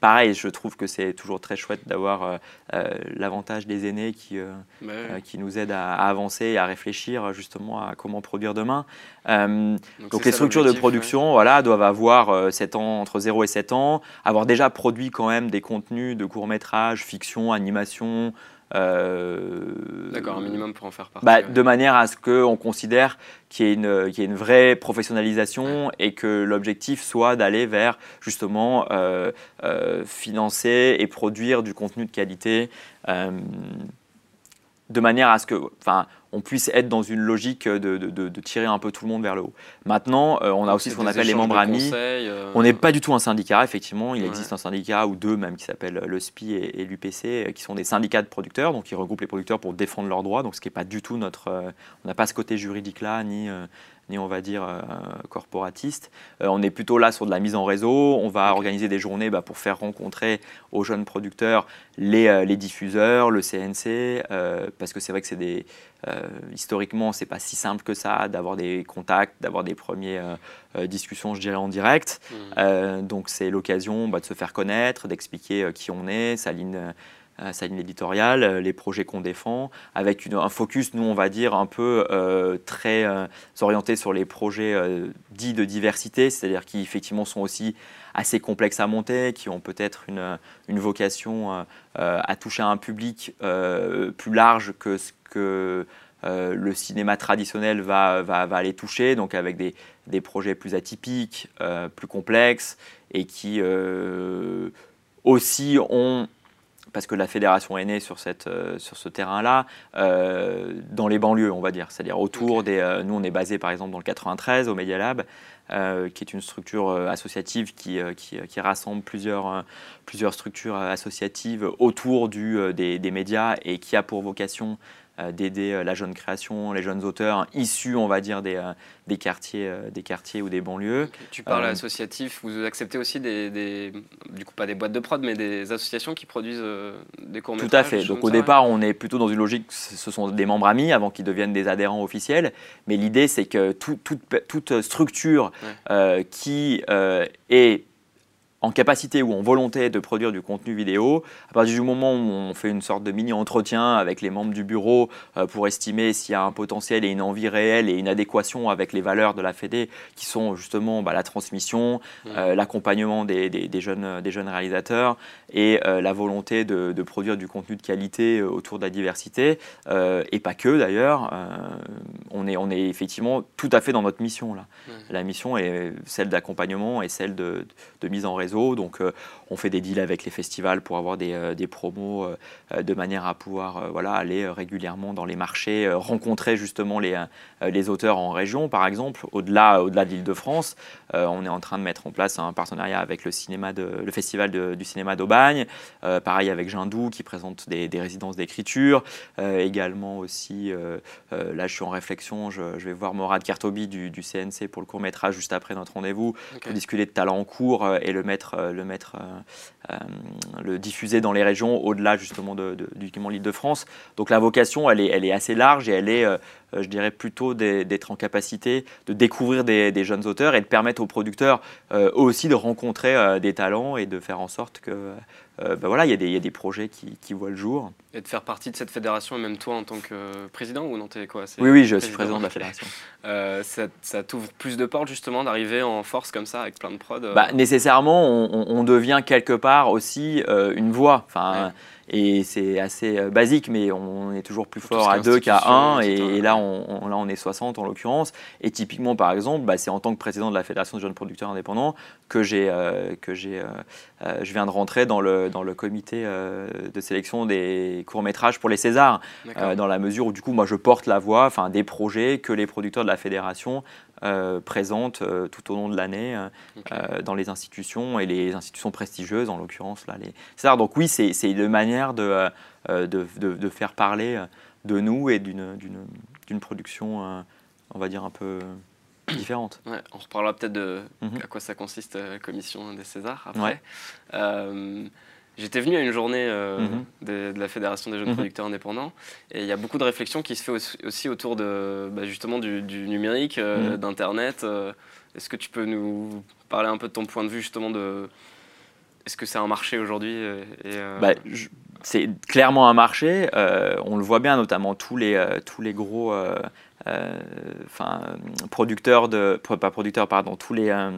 pareil, je trouve que c'est toujours très chouette d'avoir euh, euh, l'avantage des aînés qui, euh, bah qui nous aident à, avancer et à réfléchir justement à comment produire demain. donc, les structures de production voilà, doivent avoir 7 ans, entre 0 et 7 ans, avoir déjà produit quand même des contenus de courts-métrages, fiction, animation, D'accord, un minimum pour en faire partie. Bah, de manière à ce qu'on considère qu'il y, ait une, une vraie professionnalisation et que l'objectif soit d'aller vers justement euh, euh, financer et produire du contenu de qualité de manière à ce que, enfin, on puisse être dans une logique de, tirer un peu tout le monde vers le haut. Maintenant, euh, on a aussi ce qu'on appelle les membres amis. Euh, on n'est pas du tout un syndicat, effectivement. Il existe un syndicat ou deux même qui s'appellent le SPI et, l'UPC, euh, qui sont des syndicats de producteurs, donc qui regroupent les producteurs pour défendre leurs droits. Donc, ce qui n'est pas du tout notre, on n'a pas ce côté juridique là, ni ni on va dire euh, corporatiste. Euh, on est plutôt là sur de la mise en réseau. On va organiser des journées bah, pour faire rencontrer aux jeunes producteurs les, euh, les diffuseurs, le CNC, parce que c'est vrai que c'est des historiquement c'est pas si simple que ça d'avoir des contacts, d'avoir des premières discussions, je dirais en direct. Mmh. donc c'est l'occasion bah, de se faire connaître, d'expliquer qui on est, sa ligne sa ligne éditoriale, euh, les projets qu'on défend, avec un focus, nous, on va dire, un peu euh, très euh, orienté sur les projets dits de diversité, c'est-à-dire qui, effectivement, sont aussi assez complexes à monter, qui ont peut-être une, une, vocation à toucher un public plus large que ce que le cinéma traditionnel va, va, va, aller toucher, donc avec des, des projets plus atypiques, plus complexes, et qui aussi ont parce que la fédération est née sur, cette, euh, sur ce terrain-là, euh, dans les banlieues, on va dire. C'est-à-dire autour des. Euh, nous, on est basé par exemple dans le 93 au Media Lab, qui est une structure associative qui, qui, rassemble plusieurs, plusieurs structures associatives autour du, des, des, médias et qui a pour vocation d'aider la jeune création, les jeunes auteurs issus, on va dire, des, des, quartiers, des quartiers ou des banlieues. Tu parles associatif, vous acceptez aussi des, du coup pas des boîtes de prod, mais des associations qui produisent des courts métrages Tout à fait. Donc au départ, on est plutôt dans une logique, ce sont des membres amis avant qu'ils deviennent des adhérents officiels. Mais l'idée, c'est que toute structure qui est en capacité ou en volonté de produire du contenu vidéo, à partir du moment où on fait une sorte de mini-entretien avec les membres du bureau euh, pour estimer s'il y a un potentiel et une envie réelle et une adéquation avec les valeurs de la Fédé, qui sont justement bah, la transmission, mmh. euh, l'accompagnement des, jeunes, des jeunes réalisateurs et euh, la volonté de, produire du contenu de qualité autour de la diversité, et pas que d'ailleurs, on, est, on est effectivement tout à fait dans notre mission là. Mmh. La mission est celle d'accompagnement et celle de, de mise en réseau donc, euh, on fait des deals avec les festivals pour avoir des, euh, promos euh, de manière à pouvoir voilà, aller régulièrement dans les marchés, rencontrer justement les, les auteurs en région, par exemple. Au-delà au -delà de l'Île-de-France, on est en train de mettre en place un partenariat avec le, cinéma de, le festival du cinéma d'Aubagne. pareil avec Jindou qui présente des, résidences d'écriture. également aussi, là je suis en réflexion, je, vais voir Morad Kartobi du, CNC pour le court métrage juste après notre rendez-vous pour discuter de talent en cours et le mettre, euh, euh, euh, le diffuser dans les régions au-delà justement de, du document l'Île-de-France. Donc la vocation, elle est, elle est assez large et elle est, je dirais, plutôt d'être en capacité de découvrir des, jeunes auteurs et de permettre aux producteurs aussi de rencontrer des talents et de faire en sorte que ben voilà, il y, y, a des projets qui, qui, voient le jour. Et de faire partie de cette fédération, et même toi en tant que président ou non es quoi Oui, oui, je suis président de la <laughs> fédération. ça, ça t'ouvre plus de portes justement d'arriver en force comme ça avec plein de prods bah, Nécessairement, on, devient quelque part aussi une voix. Enfin, et c'est assez euh, basique, mais on est toujours plus fort à deux qu'à un. Et, là, on, là, on est 60 en l'occurrence. Et typiquement, par exemple, bah, c'est en tant que président de la Fédération des jeunes producteurs indépendants que, j'ai, euh, que j'ai, euh, je viens de rentrer dans le, dans le comité de sélection des courts-métrages pour les Césars. dans la mesure où, du coup, moi, je porte la voix enfin, des projets que les producteurs de la Fédération euh, présente euh, tout au long de l'année euh, dans les institutions et les institutions prestigieuses, en l'occurrence. Là, les... Donc oui, c'est une manière de, de, de, faire parler de nous et d'une production, on va dire, un peu différente. on reparlera peut-être de mhm. à quoi ça consiste la commission des Césars après. J'étais venu à une journée euh, mhm. de, la Fédération des jeunes mhm. producteurs indépendants et il y a beaucoup de réflexions qui se fait aussi, autour de, bah, justement du, numérique, euh, mhm. d'Internet. Euh. Est-ce que tu peux nous parler un peu de ton point de vue justement de... Est-ce que c'est un marché aujourd'hui bah, C'est clairement un marché. on le voit bien, notamment tous les, tous les gros enfin producteurs de pas producteurs pardon tous les, euh,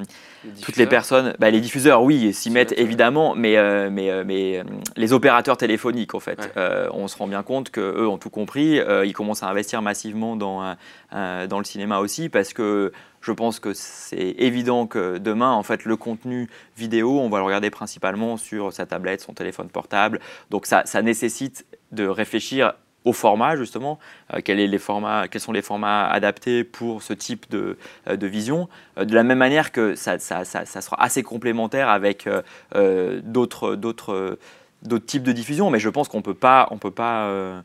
toutes les personnes bah, les diffuseurs oui s'y mettent évidemment mais euh, mais mais les opérateurs téléphoniques en fait. On se rend bien compte que eux ont tout compris ils commencent à investir massivement dans dans le cinéma aussi parce que je pense que c'est évident que demain, en fait, le contenu vidéo, on va le regarder principalement sur sa tablette, son téléphone portable. Donc ça, ça nécessite de réfléchir au format justement, euh, quels, quels sont les formats adaptés pour ce type de, euh, de vision, euh, de la même manière que ça, sera assez complémentaire avec d'autres, d'autres, types de diffusion, mais je pense qu'on peut pas, on peut pas,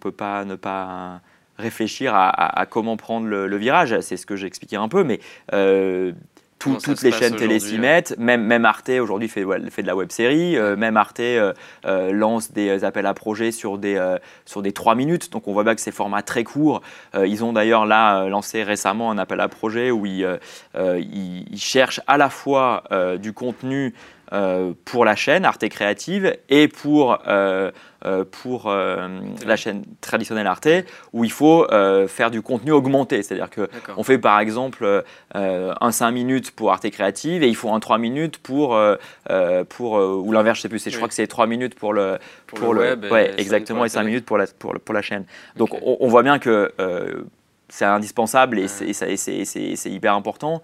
peut pas ne pas réfléchir à, à, comment prendre le, le virage, c'est ce que j'expliquais un peu, mais toutes les chaînes télé s'y mettent. Même, même Arte aujourd'hui fait, fait de la web série. Euh, même Arte euh, euh, lance des appels à projets sur des, sur des 3 minutes. Donc on voit bien que c'est format très court. ils ont d'ailleurs là lancé récemment un appel à projet où ils, ils cherchent à la fois du contenu euh, pour la chaîne Arte Créative et pour, euh, euh, pour la chaîne traditionnelle Arte, où il faut faire du contenu augmenté. C'est-à-dire qu'on fait par exemple un 5 minutes pour Arte Créative et il faut un 3 minutes pour, pour ou l'inverse, je sais plus, je crois que c'est 3 minutes pour le, pour, le, web. Ouais, exactement, et 5 minutes pour la, pour, pour la chaîne. Donc on, voit bien que c'est indispensable et c'est hyper important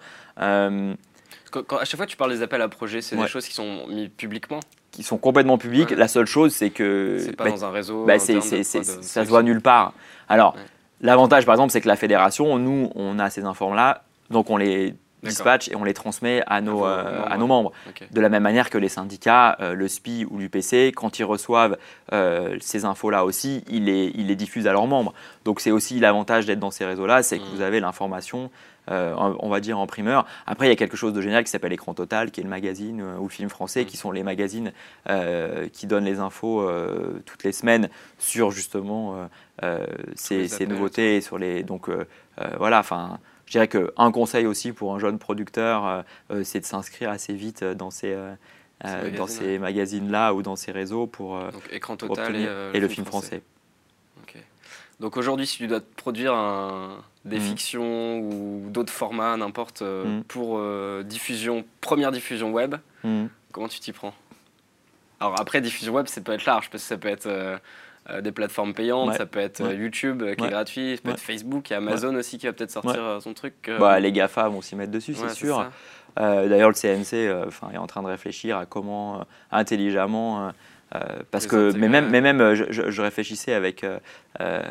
à chaque fois, tu parles des appels à projets, c'est des choses qui sont mis publiquement Qui sont complètement publiques. La seule chose, c'est que. C'est pas bah, dans un réseau. Bah, ça se voit nulle part. Alors, l'avantage, par exemple, c'est que la fédération, nous, on a ces infos-là, donc on les dispatch et on les transmet à nos, à, nos membres. De la même manière que les syndicats, le SPI ou l'UPC, quand ils reçoivent ces infos-là aussi, ils les, ils les diffusent à leurs membres. Donc c'est aussi l'avantage d'être dans ces réseaux-là, c'est que mm. vous avez l'information euh, on va dire en primeur. Après, il y a quelque chose de génial qui s'appelle Écran Total, qui est le magazine euh, ou film français, mm. qui sont les magazines euh, qui donnent les infos toutes les semaines sur justement ces, nouveautés. Sur les, donc voilà, enfin. Je dirais qu'un conseil aussi pour un jeune producteur, c'est de s'inscrire assez vite dans ces, dans ces magazines-là ou dans ces réseaux pour, donc, écran total et, le, film français. Donc aujourd'hui, si tu dois produire des mhm. fictions ou d'autres formats, n'importe, euh, mhm. pour euh, diffusion, première diffusion web, mhm. comment tu t'y prends? Alors après, diffusion web, ça peut être large, parce que ça peut être euh, des plateformes payantes, ça peut être YouTube qui est gratuit, ça peut être Facebook, a Amazon aussi qui va peut-être sortir son truc. Bah, les GAFA vont s'y mettre dessus, c'est sûr. D'ailleurs, le CNC est en train de réfléchir à comment intelligemment euh, parce que, mais même, mais même je, réfléchissais avec, euh, euh,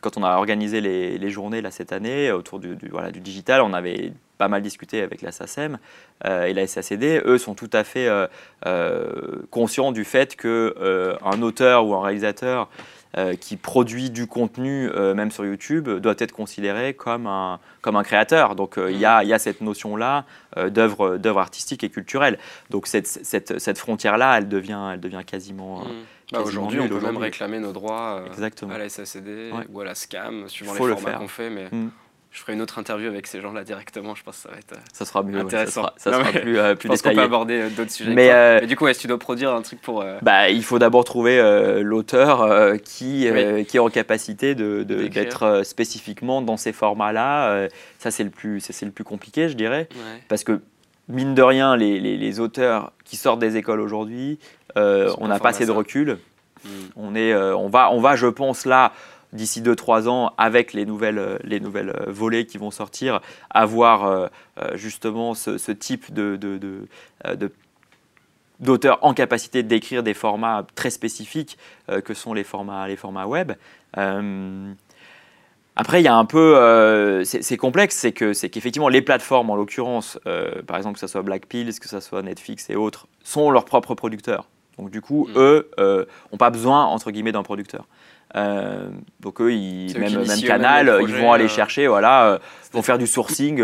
quand on a organisé les, les, journées là, cette année autour du, voilà, du digital, on avait pas mal discuté avec la SACEM et la SACD. Eux sont tout à fait conscients du fait qu'un auteur ou un réalisateur euh, qui produit du contenu, euh, même sur YouTube, doit être considéré comme un, comme un créateur. Donc euh, il y, a, y, a cette notion-là d'œuvre, artistique et culturelle. Donc cette, cette, cette frontière-là, elle devient, elle devient quasiment... Mmh. Bah, aujourd'hui, on peut même réclamer nos droits à la SACD ou à la SCAM, suivant les formats qu'on fait. Mais... Mmh je ferai une autre interview avec ces gens-là directement. Je pense que ça va être ça sera mieux, intéressant. ça sera, plus, euh, plus je pense qu'on peut aborder euh, d'autres sujets. Euh, mais, du coup, est-ce que tu dois produire un truc pour. Bah, il faut d'abord trouver l'auteur qui, qui est en capacité d'être de, d'être spécifiquement dans ces formats-là. ça, c'est le, plus, le plus compliqué, je dirais. Parce que, mine de rien, les, les, les auteurs qui sortent des écoles aujourd'hui, on n'a pas assez de recul. Hmm. On, est, on, va, on va, je pense, là d'ici 2-3 ans, avec les nouvelles, euh, les nouvelles euh, volets qui vont sortir, avoir euh, justement ce, type de, d'auteurs en capacité d'écrire des formats très spécifiques que sont les formats, les formats web. après, il y a un peu, c'est complexe, c'est que c'est qu'effectivement les plateformes, en l'occurrence, par exemple que ce soit Blackpills, que ce soit Netflix et autres, sont leurs propres producteurs. Donc du coup, mm. eux n'ont pas besoin entre guillemets d'un producteur. Euh, donc eux, ils, même, même Canal, ils vont aller euh, chercher, voilà, euh, vont faire du sourcing,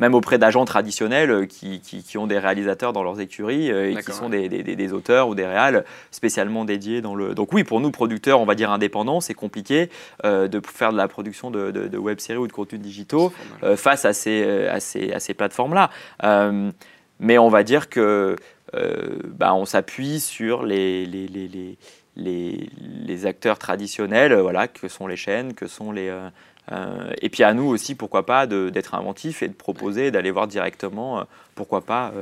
même auprès d'agents traditionnels qui, qui, ont des réalisateurs dans leurs écuries et qui sont des, des, des, auteurs ou des réals spécialement dédiés dans le. Donc oui, pour nous producteurs, on va dire indépendants, c'est compliqué de faire de la production de, de, web-séries ou de contenus digitaux face à ces, à ces, à ces plateformes-là. mais on va dire que bah, on s'appuie sur les, les, les les, acteurs traditionnels, euh, voilà, que sont les chaînes, que sont les... Euh, euh, et puis à nous aussi, pourquoi pas, d'être inventif et de proposer, d'aller voir directement, pourquoi pas.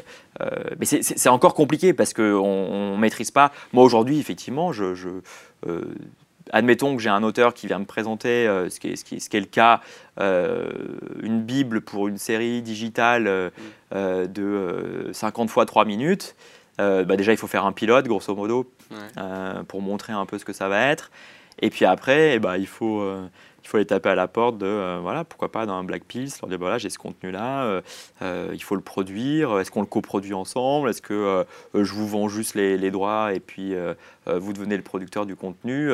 mais c'est encore compliqué parce qu'on ne maîtrise pas. Moi aujourd'hui, effectivement, je, admettons que j'ai un auteur qui vient me présenter, ce, qui est, ce, qui ce, qui est, le cas, une Bible pour une série digitale de 50 fois 3 minutes. Euh, bah déjà, il faut faire un pilote, grosso modo, euh, pour montrer un peu ce que ça va être. Et puis après, eh bah, il, faut, euh, il faut les taper à la porte de, voilà, pourquoi pas dans un Black Pills, leur dire, voilà, j'ai ce contenu-là, il faut le produire, est-ce qu'on le coproduit ensemble, est-ce que je vous vends juste les, les droits et puis vous devenez le producteur du contenu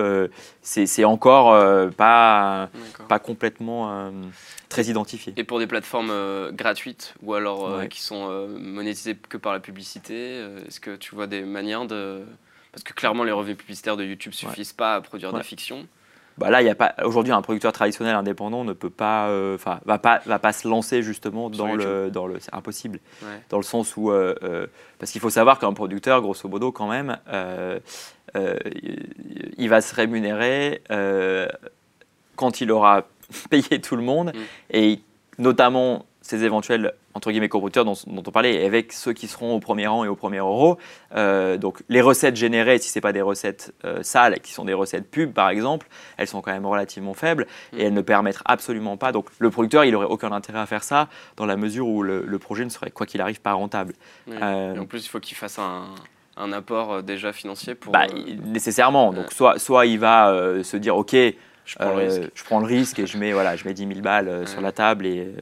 C'est encore pas, pas complètement très identifié. Et pour des plateformes euh, gratuites ou alors euh, qui sont euh, monétisées que par la publicité, est-ce que tu vois des manières de... Parce que clairement les revues publicitaires de YouTube suffisent pas à produire des fictions. Bah là, il y a pas aujourd'hui un producteur traditionnel indépendant ne peut pas, enfin, va pas, va pas se lancer justement dans le, dans le, c'est impossible, dans le sens où, parce qu'il faut savoir qu'un producteur, grosso modo, quand même, il va se rémunérer quand il aura <laughs> payer tout le monde, mm. et notamment ces éventuels entre guillemets coproducteurs dont, dont, on parlait, avec ceux qui seront au premier rang et au premier euro. Euh, donc les recettes générées, si ce n'est pas des recettes euh, sales, qui sont des recettes pub par exemple, elles sont quand même relativement faibles et elles ne permettent absolument pas. Donc le producteur, il n'aurait aucun intérêt à faire ça dans la mesure où le, projet ne serait quoi qu'il arrive pas rentable. Euh, et en plus, il faut qu'il fasse un, apport déjà financier pour... Bah, nécessairement. Donc soit, soit il va se dire, OK, je prends, le risque et je mets, voilà, je mets 10 000 balles sur la table. et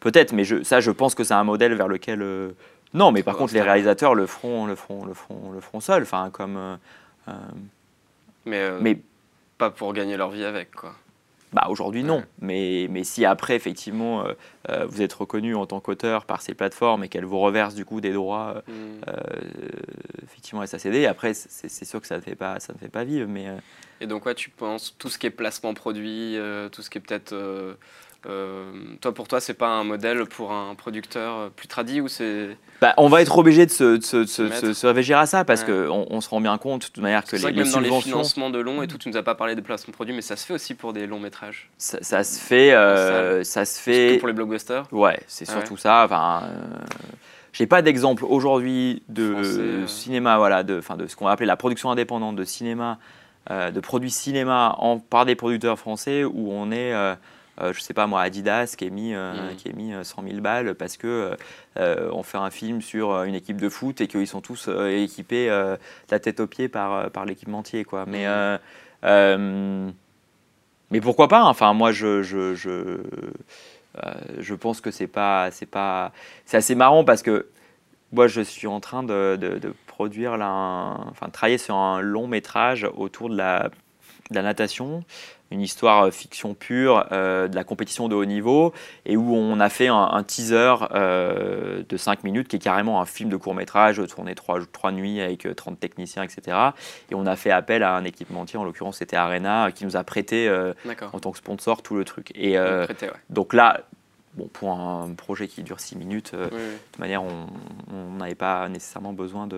Peut-être, mais je, ça, je pense que c'est un modèle vers lequel. non, mais par contre, les réalisateurs le feront, le feront, le feront, le feront seuls. Enfin, comme. mais, mais pas pour gagner leur vie avec, quoi. Bah, Aujourd'hui, non. Mais, mais si après, effectivement, euh, euh, vous êtes reconnu en tant qu'auteur par ces plateformes et qu'elles vous reversent du coup des droits, euh, mm. effectivement, SACD, après, c'est sûr que ça ne fait pas, ça ne fait pas vivre. Mais, Et donc, quoi, tu penses tout ce qui est placement produit, tout ce qui est peut-être euh, toi, pour toi, c'est pas un modèle pour un producteur plus tradit ou c'est bah, On va être obligé de se, se, se, se, réfléchir à ça parce qu'on on se rend bien compte de toute manière que les, que même dans les financements de long et tout, tu nous as pas parlé de placement de produits, mais ça se fait aussi pour des longs métrages. Ça, se fait, euh, ça se fait. pour les blockbusters. Ouais, c'est surtout ça. Enfin, euh, j'ai pas d'exemple aujourd'hui de cinéma, voilà, de, de ce qu'on va appeler la production indépendante de cinéma, de produits cinéma en, par des producteurs français où on est euh, je sais pas moi, Adidas qui a mis, euh, qui a mis 100 euh, 000 balles parce que on fait un film sur une équipe de foot et qu'ils sont tous équipés de la tête aux pieds par, par l'équipementier. Quoi. Mais, mm. mais pourquoi pas Enfin, moi, je, je, je, je pense que c'est pas, c'est pas, c'est assez marrant parce que moi, je suis en train de, de, produire, là, enfin, travailler sur un long métrage autour de la, de la natation une histoire euh, fiction pure euh, de la compétition de haut niveau et où on a fait un, teaser euh, de 5 minutes qui est carrément un film de court métrage tourné 3, 3 nuits avec 30 techniciens, etc. Et on a fait appel à un équipementier, en l'occurrence c'était Arena, qui nous a prêté en tant que sponsor tout le truc. Et donc là, Bon, pour un projet qui dure 6 minutes, de toute manière, on n'avait pas nécessairement besoin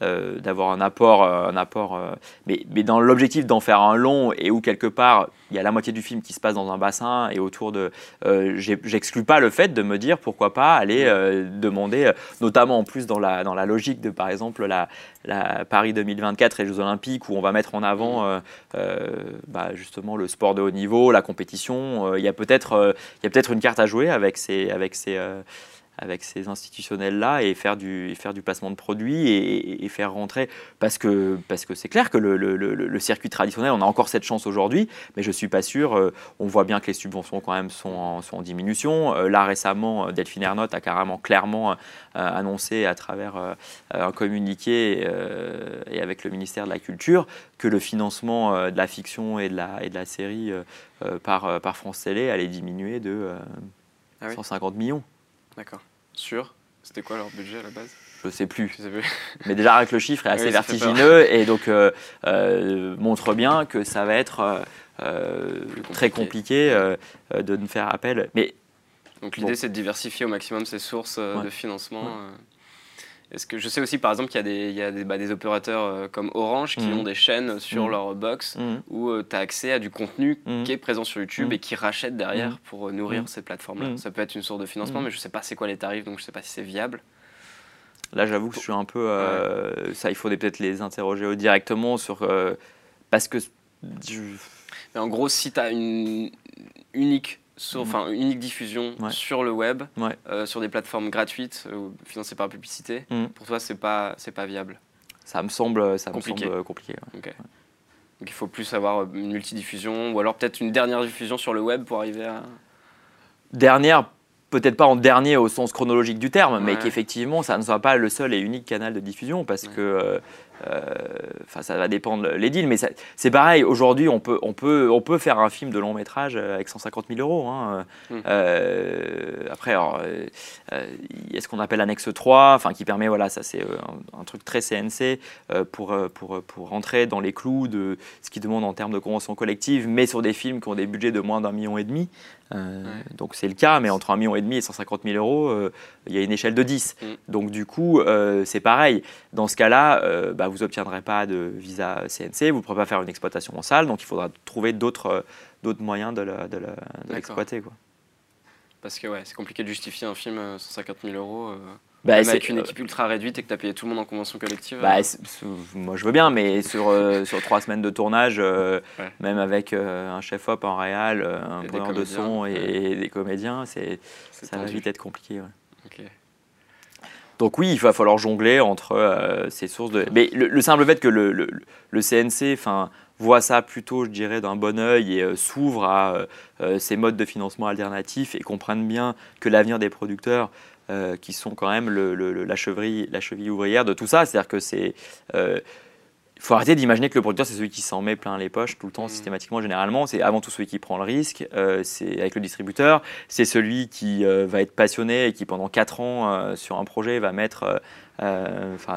euh, d'avoir un apport, euh, un apport euh, mais, mais, dans l'objectif d'en faire un long et où quelque part il y a la moitié du film qui se passe dans un bassin et autour de, j'exclus pas le fait de me dire pourquoi pas aller demander, notamment en plus dans la, dans la logique de par exemple la, la Paris 2024 et les Jeux Olympiques où on va mettre en avant bah, justement le sport de haut niveau, la compétition. Il y a peut-être il y a peut-être une carte à jouer avec ces, avec ces avec ces institutionnels-là et faire du, faire du placement de produits et, faire rentrer. Parce que c'est parce que clair que le, le, le, circuit traditionnel, on a encore cette chance aujourd'hui, mais je ne suis pas sûr. Euh, on voit bien que les subventions, quand même, sont en, sont en diminution. Euh, là, récemment, euh, Delphine Ernotte a carrément clairement annoncé à travers un communiqué et avec le ministère de la Culture que le financement de la fiction et de la, et de la série par, par France Télé allait diminuer de 150 ah millions. D'accord. Sûr. C'était quoi leur budget à la base? Je sais plus. <laughs> Mais déjà, avec le chiffre est assez vertigineux et donc euh, euh, montre bien que ça va être euh, très compliqué de ne faire appel. Mais donc l'idée, c'est de diversifier au maximum ses sources de financement. Est-ce que je sais aussi par exemple qu'il y a des, il y a des, bah, des opérateurs euh, comme Orange qui mhm. ont des chaînes sur mhm. leur box mhm. où euh, tu as accès à du contenu qui est présent sur YouTube et qui rachètent derrière pour euh, nourrir ces plateformes-là. Ça peut être une source de financement, mais je ne sais pas c'est quoi les tarifs, donc je ne sais pas si c'est viable. Là, j'avoue que je suis un peu. Ça, il faudrait peut-être les interroger directement sur. parce que. Mais en gros, si tu as une unique sur, mm. enfin, unique diffusion sur le web, euh, sur des plateformes gratuites euh, financées par la publicité, mm. pour toi, c'est pas, c'est pas viable Ça me semble, ça compliqué. Me semble compliqué. Donc il faut plus avoir une multidiffusion ou alors peut-être une dernière diffusion sur le web pour arriver à. Dernière, peut-être pas en dernier au sens chronologique du terme, mais qu'effectivement, ça ne soit pas le seul et unique canal de diffusion parce que. Euh, euh, enfin, ça va dépendre les deals, mais c'est pareil. Aujourd'hui, on peut, on, peut, on peut faire un film de long métrage avec 150 000 euros. Hein. Mmh. Euh, après, il y a ce qu'on appelle l'annexe 3, enfin, qui permet, voilà, ça c'est un, truc très CNC pour, pour, pour rentrer dans les clous de ce qui demande en termes de convention collective, mais sur des films qui ont des budgets de moins d'un million et demi. Donc c'est le cas, mais entre un million et demi et 150 000 euros, il y a une échelle de 10. Mmh. Donc du coup, c'est pareil. Dans ce cas-là, bah, vous n'obtiendrez pas de visa CNC, vous ne pourrez pas faire une exploitation en salle, donc il faudra trouver d'autres euh, moyens de l'exploiter. Parce que ouais, c'est compliqué de justifier un film 150 euh, 000 euros. Euh, bah, avec une équipe ultra réduite et que tu as payé tout le monde en convention collective bah, Moi je veux bien, mais sur, <laughs> sur trois semaines de tournage, même avec un chef-op en réal, un preneur de son et, des comédiens, ça va vite être compliqué. Donc oui, il va falloir jongler entre euh, ces sources de. Mais le, simple fait que le, CNC, voient ça plutôt, je dirais, d'un bon oeil et s'ouvrent à ces modes de financement alternatifs et comprennent bien que l'avenir des producteurs qui sont quand même la, cheville, la cheville ouvrière de tout ça. C'est-à-dire que c'est il faut arrêter d'imaginer que le producteur, c'est celui qui s'en met plein les poches tout le temps, mm. systématiquement, généralement. C'est avant tout celui qui prend le risque, euh, c'est avec le distributeur. C'est celui qui euh, va être passionné et qui, pendant 4 ans euh, sur un projet, va mettre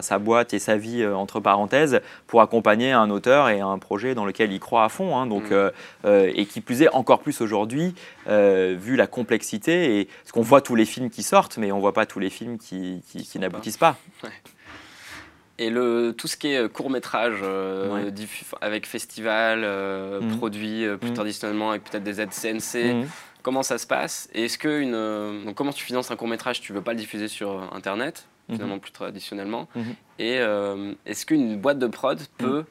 sa boîte et sa vie entre parenthèses pour accompagner un auteur et un projet dans lequel il croit à fond. Hein. donc, mm. et qui plus est, encore plus aujourd'hui, vu la complexité. Et, parce qu'on voit tous les films qui sortent, mais on ne voit pas tous les films qui, qui, n'aboutissent pas. Et le, tout ce qui est euh, court métrage, euh, avec festival, euh, mhm. produit plus mhm. traditionnellement avec peut-être des aides CNC, mhm. comment ça se passe? Et est-ce que une, comment tu finances un court métrage Tu veux pas le diffuser sur Internet, finalement plus traditionnellement. Et est-ce qu'une boîte de prod peut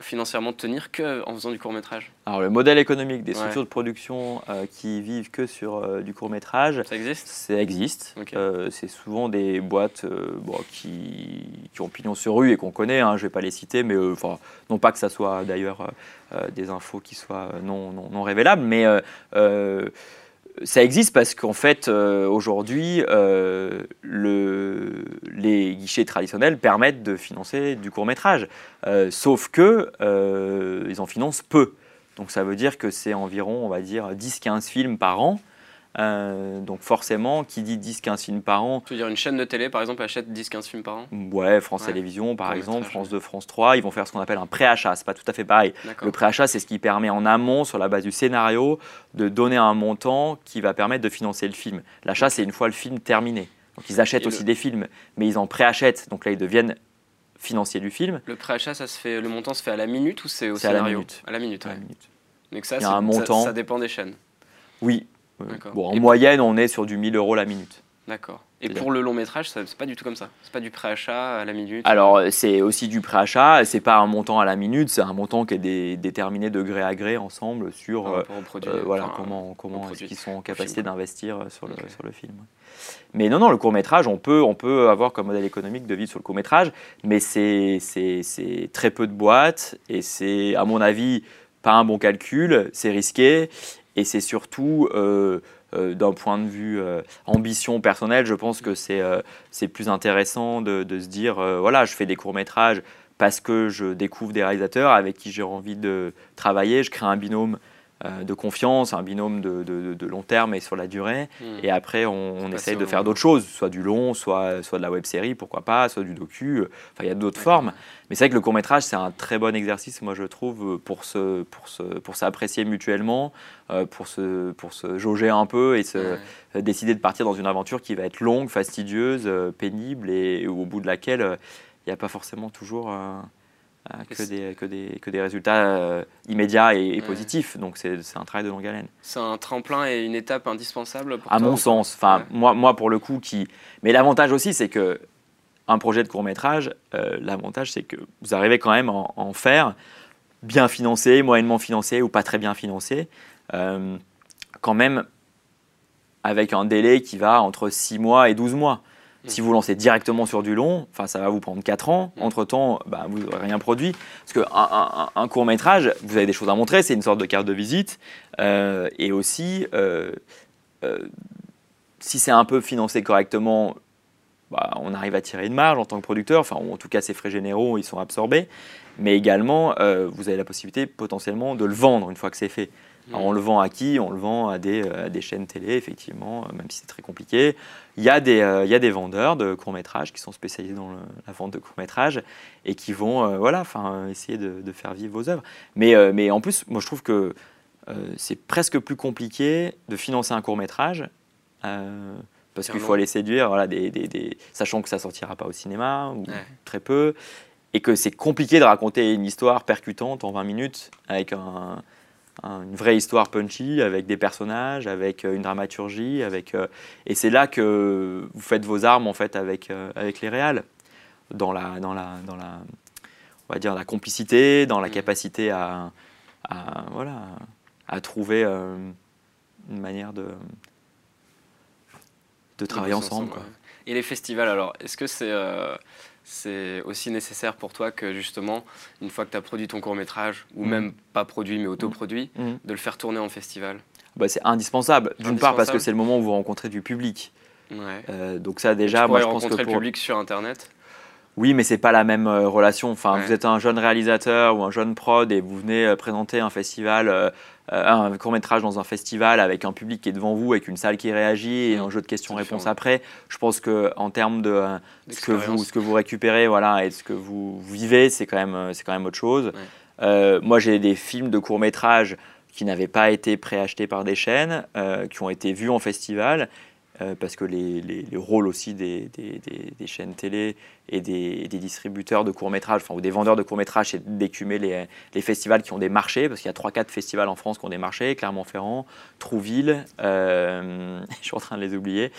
financièrement tenir qu'en faisant du court métrage Alors le modèle économique des structures de production euh, qui vivent que sur euh, du court métrage, ça existe? Ça existe. Euh, c'est souvent des boîtes qui, qui, ont pignon sur rue et qu'on connaît. Hein, je ne vais pas les citer, mais enfin non pas que ça soit d'ailleurs des infos qui soient non, non, non révélables, mais ça existe parce qu'en fait, euh, aujourd'hui, euh, les guichets traditionnels permettent de financer du court métrage. Euh, sauf que ils en financent peu. Donc ça veut dire que c'est environ, on va dire, 10-15 films par an. Euh, donc forcément, qui dit 10-15 films par an... Tu veux dire une chaîne de télé, par exemple, achète 10-15 films par an? Ouais, France Télévisions, par exemple, France 2, France 3, ils vont faire ce qu'on appelle un préachat, c'est pas tout à fait pareil. Le préachat, c'est ce qui permet en amont, sur la base du scénario, de donner un montant qui va permettre de financer le film. L'achat, c'est une fois le film terminé. Donc ils achètent aussi des films, mais ils en préachètent, donc là ils deviennent financiers du film. Le préachat, ça se fait, le montant se fait à la minute ou c'est au scénario à la minute. À la minute, à la minute. Donc ça, un montant. ça dépend des chaînes. Oui, Bon, en moyenne, on est sur du 1000 euros la minute. D'accord. Et pour le long métrage, c'est pas du tout comme ça. C'est pas du préachat à la minute. Alors c'est aussi du préachat. C'est pas un montant à la minute. C'est un montant qui est déterminé de gré à gré ensemble sur euh, euh, voilà comment comment est-ce qu'ils sont en capacité d'investir euh, sur le sur le film. Mais non non le court métrage, on peut on peut avoir comme modèle économique de vivre sur le court métrage, mais c'est c'est très peu de boîtes et c'est à mon avis pas un bon calcul. C'est risqué et c'est surtout, euh, euh, d'un point de vue euh, ambition personnelle, je pense que c'est plus intéressant de, de se dire, voilà, je fais des courts-métrages parce que je découvre des réalisateurs avec qui j'ai envie de travailler, je crée un binôme de confiance, un binôme de, long terme et sur la durée. Hmm. Et après, on, essaye de faire d'autres choses, soit du long, soit, soit de la web série, pourquoi pas, soit du docu. Enfin, il y a d'autres formes. Mais c'est vrai que le court métrage, c'est un très bon exercice, moi je trouve, pour se, pour se, pour s'apprécier mutuellement, euh, pour se, pour se jauger un peu et se, décider de partir dans une aventure qui va être longue, fastidieuse, euh, pénible et, au bout de laquelle il n'y a pas forcément toujours euh, que, des, que, des, que des résultats euh, immédiats et, positifs. Donc c'est un travail de longue haleine. C'est un tremplin et une étape indispensable pour À mon sens. Enfin, moi, moi, pour le coup, qui. Mais l'avantage aussi, c'est que un projet de court métrage, euh, l'avantage, c'est que vous arrivez quand même à en, faire bien financé, moyennement financé ou pas très bien financé, quand même avec un délai qui va entre 6 mois et 12 mois. Si vous lancez directement sur du long, enfin, ça va vous prendre 4 ans. Mm. Entre-temps, bah, vous n'aurez rien produit. Parce qu'un un, court métrage, vous avez des choses à montrer, c'est une sorte de carte de visite. Euh, et aussi, euh, euh, si c'est un peu financé correctement, bah, on arrive à tirer une marge en tant que producteur. Enfin, en tout cas, ces frais généraux, ils sont absorbés. Mais également, vous avez la possibilité potentiellement de le vendre une fois que c'est fait on le vend à qui? On le vend à des, euh, des, chaînes télé, effectivement, même si c'est très compliqué. Il y, a des, euh, il y a des vendeurs de courts-métrages qui sont spécialisés dans la vente de courts-métrages et qui vont euh, voilà, essayer de, faire vivre vos œuvres. Mais, mais en plus, moi je trouve que c'est presque plus compliqué de financer un court-métrage parce qu'il faut aller séduire, voilà, des, des, sachant que ça sortira pas au cinéma ou très peu, et que c'est compliqué de raconter une histoire percutante en 20 minutes avec un, une vraie histoire punchy avec des personnages, avec euh, une dramaturgie, avec euh, et c'est là que vous faites vos armes en fait avec euh, avec les réals dans la dans la dans la on va dire la complicité, dans la mm. capacité à, voilà à trouver une manière de de travailler ensemble. Et les festivals alors, est-ce que c'est c'est aussi nécessaire pour toi que justement, une fois que tu as produit ton court métrage, ou mm. même pas produit mais autoproduit, mm. mm. de le faire tourner en festival bah, C'est indispensable, d'une part parce que c'est le moment où vous rencontrez du public. Euh, donc ça déjà, moi je pense que pour... le public sur Internet oui, mais c'est pas la même euh, relation. Enfin, vous êtes un jeune réalisateur ou un jeune prod et vous venez euh, présenter un festival, un court métrage dans un festival avec un public qui est devant vous, avec une salle qui réagit et un jeu de questions-réponses après. Je pense que en termes de ce que vous ce que vous récupérez, voilà, et ce que vous vivez, c'est quand même c'est quand même autre chose. moi, j'ai des films de court métrage qui n'avaient pas été préachetés par des chaînes, qui ont été vus en festival euh, parce que les, rôles aussi des, chaînes télé et des, distributeurs de courts-métrages, enfin, ou des vendeurs de courts-métrages, c'est d'écumer les, festivals qui ont des marchés, parce qu'il y a 3-4 festivals en France qui ont des marchés, Clermont-Ferrand, Trouville, euh, <laughs> je suis en train de les oublier,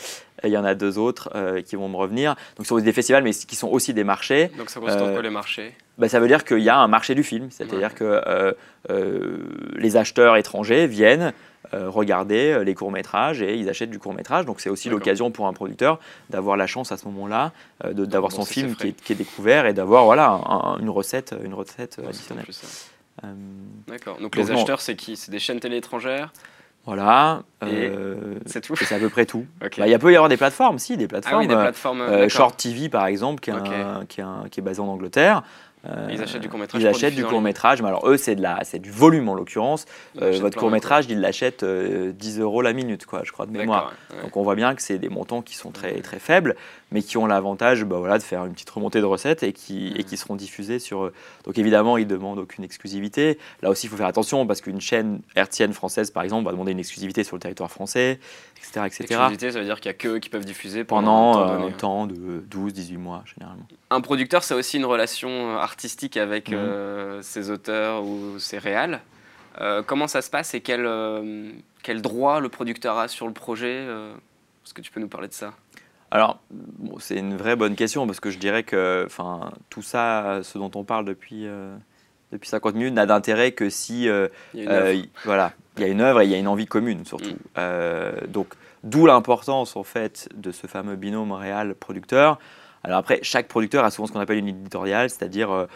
il y en a deux autres euh, qui vont me revenir. Donc, ce sont des festivals, mais qui sont aussi des marchés. Donc, ça consiste en quoi les marchés bah, Ça veut dire qu'il y a un marché du film, c'est-à-dire que les acheteurs étrangers viennent regarder euh, les courts-métrages et ils achètent du court-métrage. Donc c'est aussi l'occasion pour un producteur d'avoir la chance à ce moment-là euh, d'avoir son film qui est, découvert et d'avoir voilà, une recette, une recette additionnelle. D'accord. Donc les acheteurs, c'est qui? C'est des chaînes télé étrangères? Voilà, c'est tout? C'est à peu près tout. <laughs> Bah, il peut y avoir des plateformes, si, des plateformes. Ah oui, des plateformes Short TV par exemple, qui est, qui, est qui est basé en Angleterre. Euh, ils achètent du court-métrage Ils achètent du court-métrage, mais alors eux, c'est, de la, c'est du volume en l'occurrence. Euh, votre court-métrage, ils l'achètent 10 euh, euros la minute, quoi, je crois, de mémoire. Donc on voit bien que c'est des montants qui sont très, très faibles, mais qui ont l'avantage bah, voilà, de faire une petite remontée de recettes et qui, et qui seront diffusés sur. Donc évidemment, ils ne demandent aucune exclusivité. Là aussi, il faut faire attention parce qu'une chaîne hertzienne française, par exemple, va demander une exclusivité sur le territoire français, etc. etc. Exclusivité, ça veut dire qu'il n'y a que qui peuvent diffuser pendant, pendant un temps de 12-18 mois, généralement. Un producteur, c'est aussi une relation artistique avec Mhm. Euh, ses auteurs ou ses réals. Euh, comment ça se passe et quel, euh, quel droit le producteur a sur le projet Est-ce que tu peux nous parler de ça? Alors, c'est une vraie bonne question parce que je dirais que tout ça, ce dont on parle depuis, depuis 50 minutes, n'a d'intérêt que si il y a voilà, il y a une œuvre et il y a une envie commune surtout. Mm. donc, d'où l'importance en fait de ce fameux binôme réal-producteur. Alors après, chaque producteur a souvent ce qu'on appelle une éditoriale, c'est-à-dire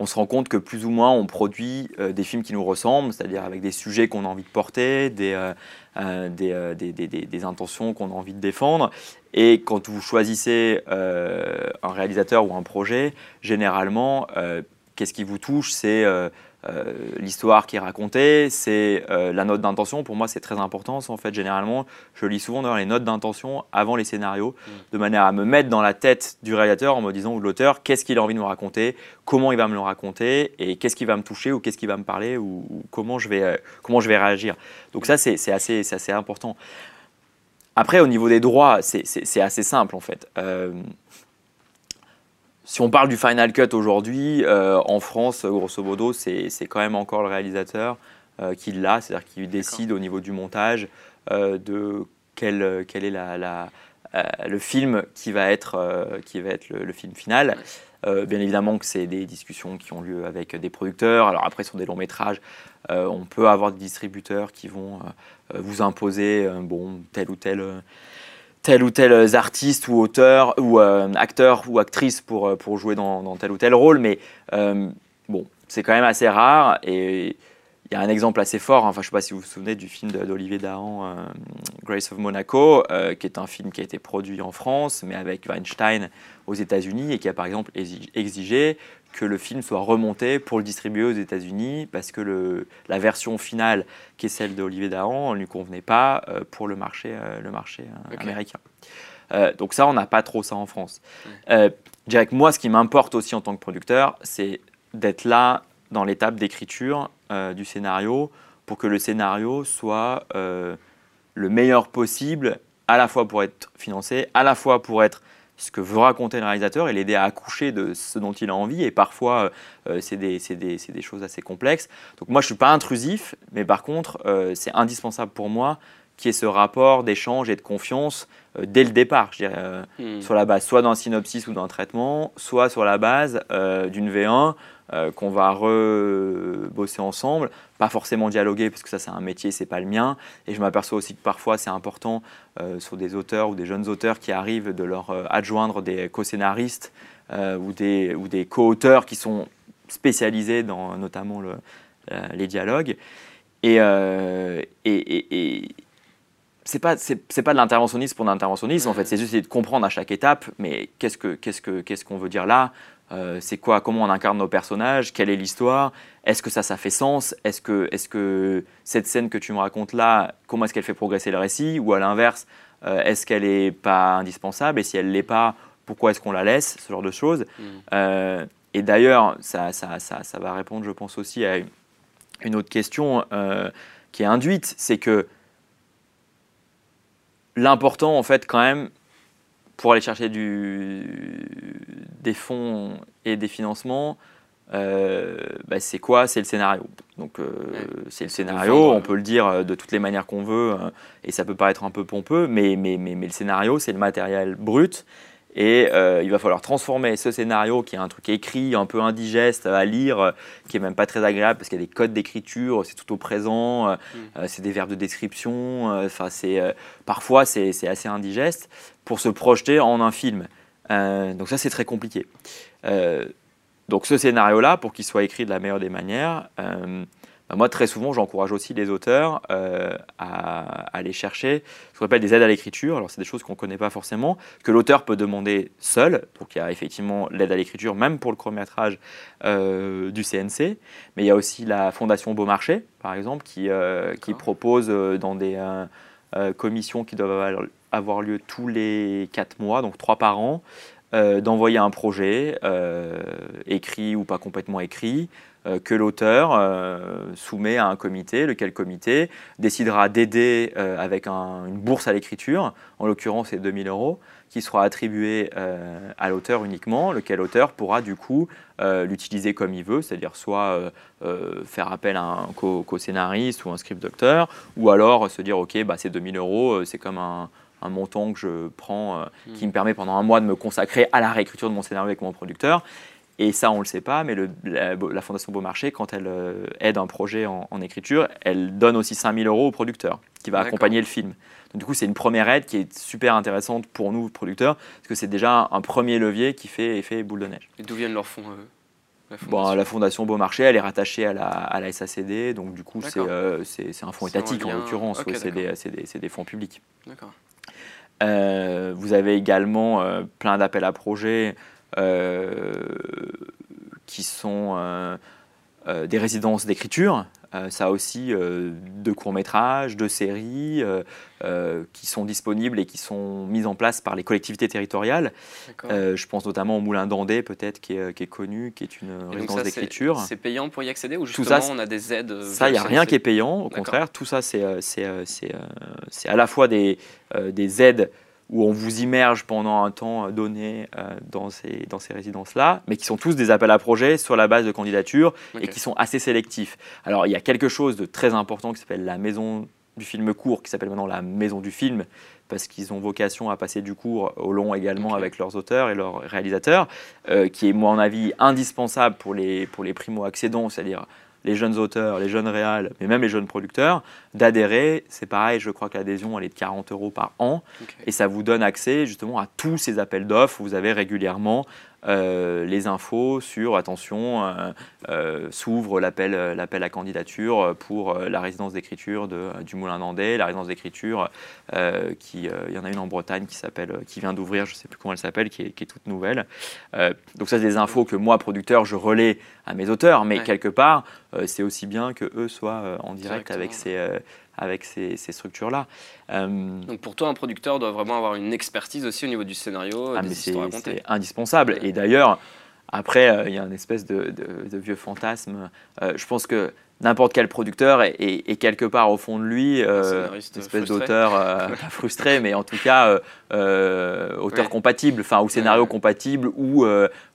on se rend compte que plus ou moins on produit euh, des films qui nous ressemblent, c'est-à-dire avec des sujets qu'on a envie de porter, des, euh, euh, intentions qu'on a envie de défendre. Et quand vous choisissez un réalisateur ou un projet, généralement, qu'est-ce qui vous touche? C'est euh, l'histoire qui est racontée, c'est euh, la note d'intention. Pour moi, c'est très important. En fait, généralement, je lis souvent dans les notes d'intention avant les scénarios, mm. de manière à me mettre dans la tête du réalisateur en me disant ou de l'auteur qu'est-ce qu'il a envie de me raconter, comment il va me le raconter et qu'est-ce qui va me toucher ou qu'est-ce qui va me parler ou, comment, je vais, euh, comment je vais réagir. Donc ça, c'est assez, assez important. Après, au niveau des droits, c'est assez simple en fait. Si on parle du Final Cut aujourd'hui, euh, en France, grosso modo, c'est quand même encore le réalisateur euh, qui l'a, c'est-à-dire qui décide au niveau du montage euh, de quel, quel est la, le film qui va être, qui va être le, film final. bien évidemment que c'est des discussions qui ont lieu avec des producteurs. Alors après, sur des longs métrages, on peut avoir des distributeurs qui vont vous imposer bon, tel ou tel tel ou tel artiste ou auteur ou euh, acteur ou actrice pour, euh, pour jouer dans, tel ou tel rôle, mais euh, bon, c'est quand même assez rare et il y a un exemple assez fort, enfin je ne sais pas si vous vous souvenez du film d'Olivier Dahan, Grace of Monaco, qui est un film qui a été produit en France, mais avec Weinstein aux États-Unis et qui a par exemple exigé que le film soit remonté pour le distribuer aux États-Unis parce que le, la version finale, qui est celle d'Olivier Dahan, ne lui convenait pas euh, pour le marché, euh, le marché euh, américain. donc ça, on n'a pas trop ça en France. je dirais que moi, ce qui m'importe aussi en tant que producteur, c'est d'être là dans l'étape d'écriture du scénario pour que le scénario soit le meilleur possible, à la fois pour être financé, à la fois pour être ce que veut raconter le réalisateur et l'aider à accoucher de ce dont il a envie. Et parfois, euh, c'est des, des, des, choses assez complexes. Donc moi, je ne suis pas intrusif, mais par contre, euh, c'est indispensable pour moi qu'il y ait ce rapport d'échange et de confiance dès le départ, je dirais, hmm. sur la base soit d'un synopsis ou d'un traitement, soit sur la base d'une V1 qu'on va rebosser ensemble, pas forcément dialoguer parce que ça c'est un métier, c'est pas le mien. Et je m'aperçois aussi que parfois c'est important sur des auteurs ou des jeunes auteurs qui arrivent de leur adjoindre des co-scénaristes ou des, ou des co-auteurs qui sont spécialisés dans notamment le, les dialogues. Et, euh, et, et, c'est pas c'est pas de l'interventionnisme pour l'interventionnisme en fait c'est juste de comprendre à chaque étape mais qu'est-ce que qu'est-ce que qu'est-ce qu'on veut dire là? Euh, c'est quoi comment on incarne nos personnages quelle est l'histoire est-ce que ça ça fait sens est-ce que est-ce que cette scène que tu me racontes là comment est-ce qu'elle fait progresser le récit ou à l'inverse euh, est-ce qu'elle est pas indispensable et si elle l'est pas pourquoi est-ce qu'on la laisse ce genre de choses mm. et d'ailleurs ça, ça, ça, ça va répondre je pense aussi à une autre question euh, qui est induite, c'est que l'important, en fait, quand même, pour aller chercher du, des fonds et des financements, euh, bah, c'est quoi? C'est le scénario. Donc, euh, c'est le scénario, on peut le dire de toutes les manières qu'on veut, et ça peut paraître un peu pompeux, mais, mais, mais, mais le scénario, c'est le matériel brut. Et euh, il va falloir transformer ce scénario, qui est un truc écrit, un peu indigeste à lire, qui est même pas très agréable parce qu'il y a des codes d'écriture, c'est tout au présent, euh, mm. euh, c'est des verbes de description. Enfin, c'est parfois c'est assez indigeste pour se projeter en un film. donc ça, c'est très compliqué. donc ce scénario-là, pour qu'il soit écrit de la meilleure des manières, moi, très souvent, j'encourage aussi les auteurs euh, à, aller chercher ce qu'on appelle des aides à l'écriture. Alors, c'est des choses qu'on ne connaît pas forcément, que l'auteur peut demander seul, pour qu'il y ait effectivement l'aide à l'écriture, même pour le court-métrage euh, du CNC. Mais il y a aussi la Fondation Beaumarchais, par exemple, qui, euh, qui propose dans des commissions qui doivent avoir lieu tous les quatre mois, donc trois par an, d'envoyer un projet, écrit ou pas complètement écrit, que l'auteur euh, soumet à un comité, lequel comité décidera d'aider euh, avec une bourse à l'écriture, en l'occurrence c'est 2000 euros, qui sera attribuée à l'auteur uniquement, lequel auteur pourra du coup l'utiliser comme il veut, c'est-à-dire soit faire appel à un co-scénariste ou un script docteur, ou alors se dire ok, bah, c'est 2000 euros, c'est comme un, montant que je prends qui hmm. me permet pendant un mois de me consacrer à la réécriture de mon scénario avec mon producteur. Et ça, on ne le sait pas, mais la, Fondation Beaumarchais, quand elle euh, aide un projet en, écriture, elle donne aussi 5000 euros au producteur qui va accompagner le film. Donc, du coup, c'est une première aide qui est super intéressante pour nous, producteurs, parce que c'est déjà un premier levier qui fait effet boule de neige. Et d'où viennent leurs fonds la Fondation, bon, la Fondation Beaumarchais, elle est rattachée à la, à la SACD, donc du coup, c'est euh, un fonds étatique en l'occurrence, c'est des, des, des, fonds publics. Euh, vous avez également plein d'appels à projets qui sont euh, euh, des résidences d'écriture. ça aussi de courts-métrages, de séries qui sont disponibles et qui sont mises en place par les collectivités territoriales. je pense notamment au Moulin d'Andé, peut-être, qui est, qui est, connu, qui est une résidence d'écriture. C'est payant pour y accéder ou justement ça, on a des aides Ça, il n'y a rien qui est payant. Au contraire, tout ça, c'est à la fois des, des aides où on vous immerge pendant un temps donné euh, dans ces, dans ces résidences-là, mais qui sont tous des appels à projets sur la base de candidatures et qui sont assez sélectifs. Alors il y a quelque chose de très important qui s'appelle la maison du film court, qui s'appelle maintenant la maison du film, parce qu'ils ont vocation à passer du court au long également avec leurs auteurs et leurs réalisateurs, euh, qui est, moi, en avis, indispensable pour les, pour les primo-accédants, c'est-à-dire les jeunes auteurs, les jeunes réals, mais même les jeunes producteurs, d'adhérer. C'est pareil, je crois que l'adhésion, elle est de 40 euros par an. Et ça vous donne accès justement à tous ces appels d'offres. Vous avez régulièrement euh, les infos sur, attention, euh, euh, s'ouvre l'appel, l'appel à candidature pour la résidence d'écriture de, du Moulin d'Andé, la résidence d'écriture, qui, il y en a une en Bretagne qui, s'appelle, qui vient d'ouvrir, je ne sais plus comment elle s'appelle, qui est, qui est toute nouvelle. donc ça, c'est des infos que moi, producteur, je relais à mes auteurs, mais quelque part, c'est aussi bien que eux soient en direct avec ces, avec ces, structures-là. Euh, Donc pour toi, un producteur doit vraiment avoir une expertise aussi au niveau du scénario, ah, c'est indispensable. Et d'ailleurs, après, euh, il y a une espèce de, vieux fantasme. Euh, je pense que n'importe quel producteur est, quelque part au fond de lui euh, une espèce d'auteur euh, <laughs> frustré, mais en tout cas euh, auteur compatible, enfin ou scénario compatible ou,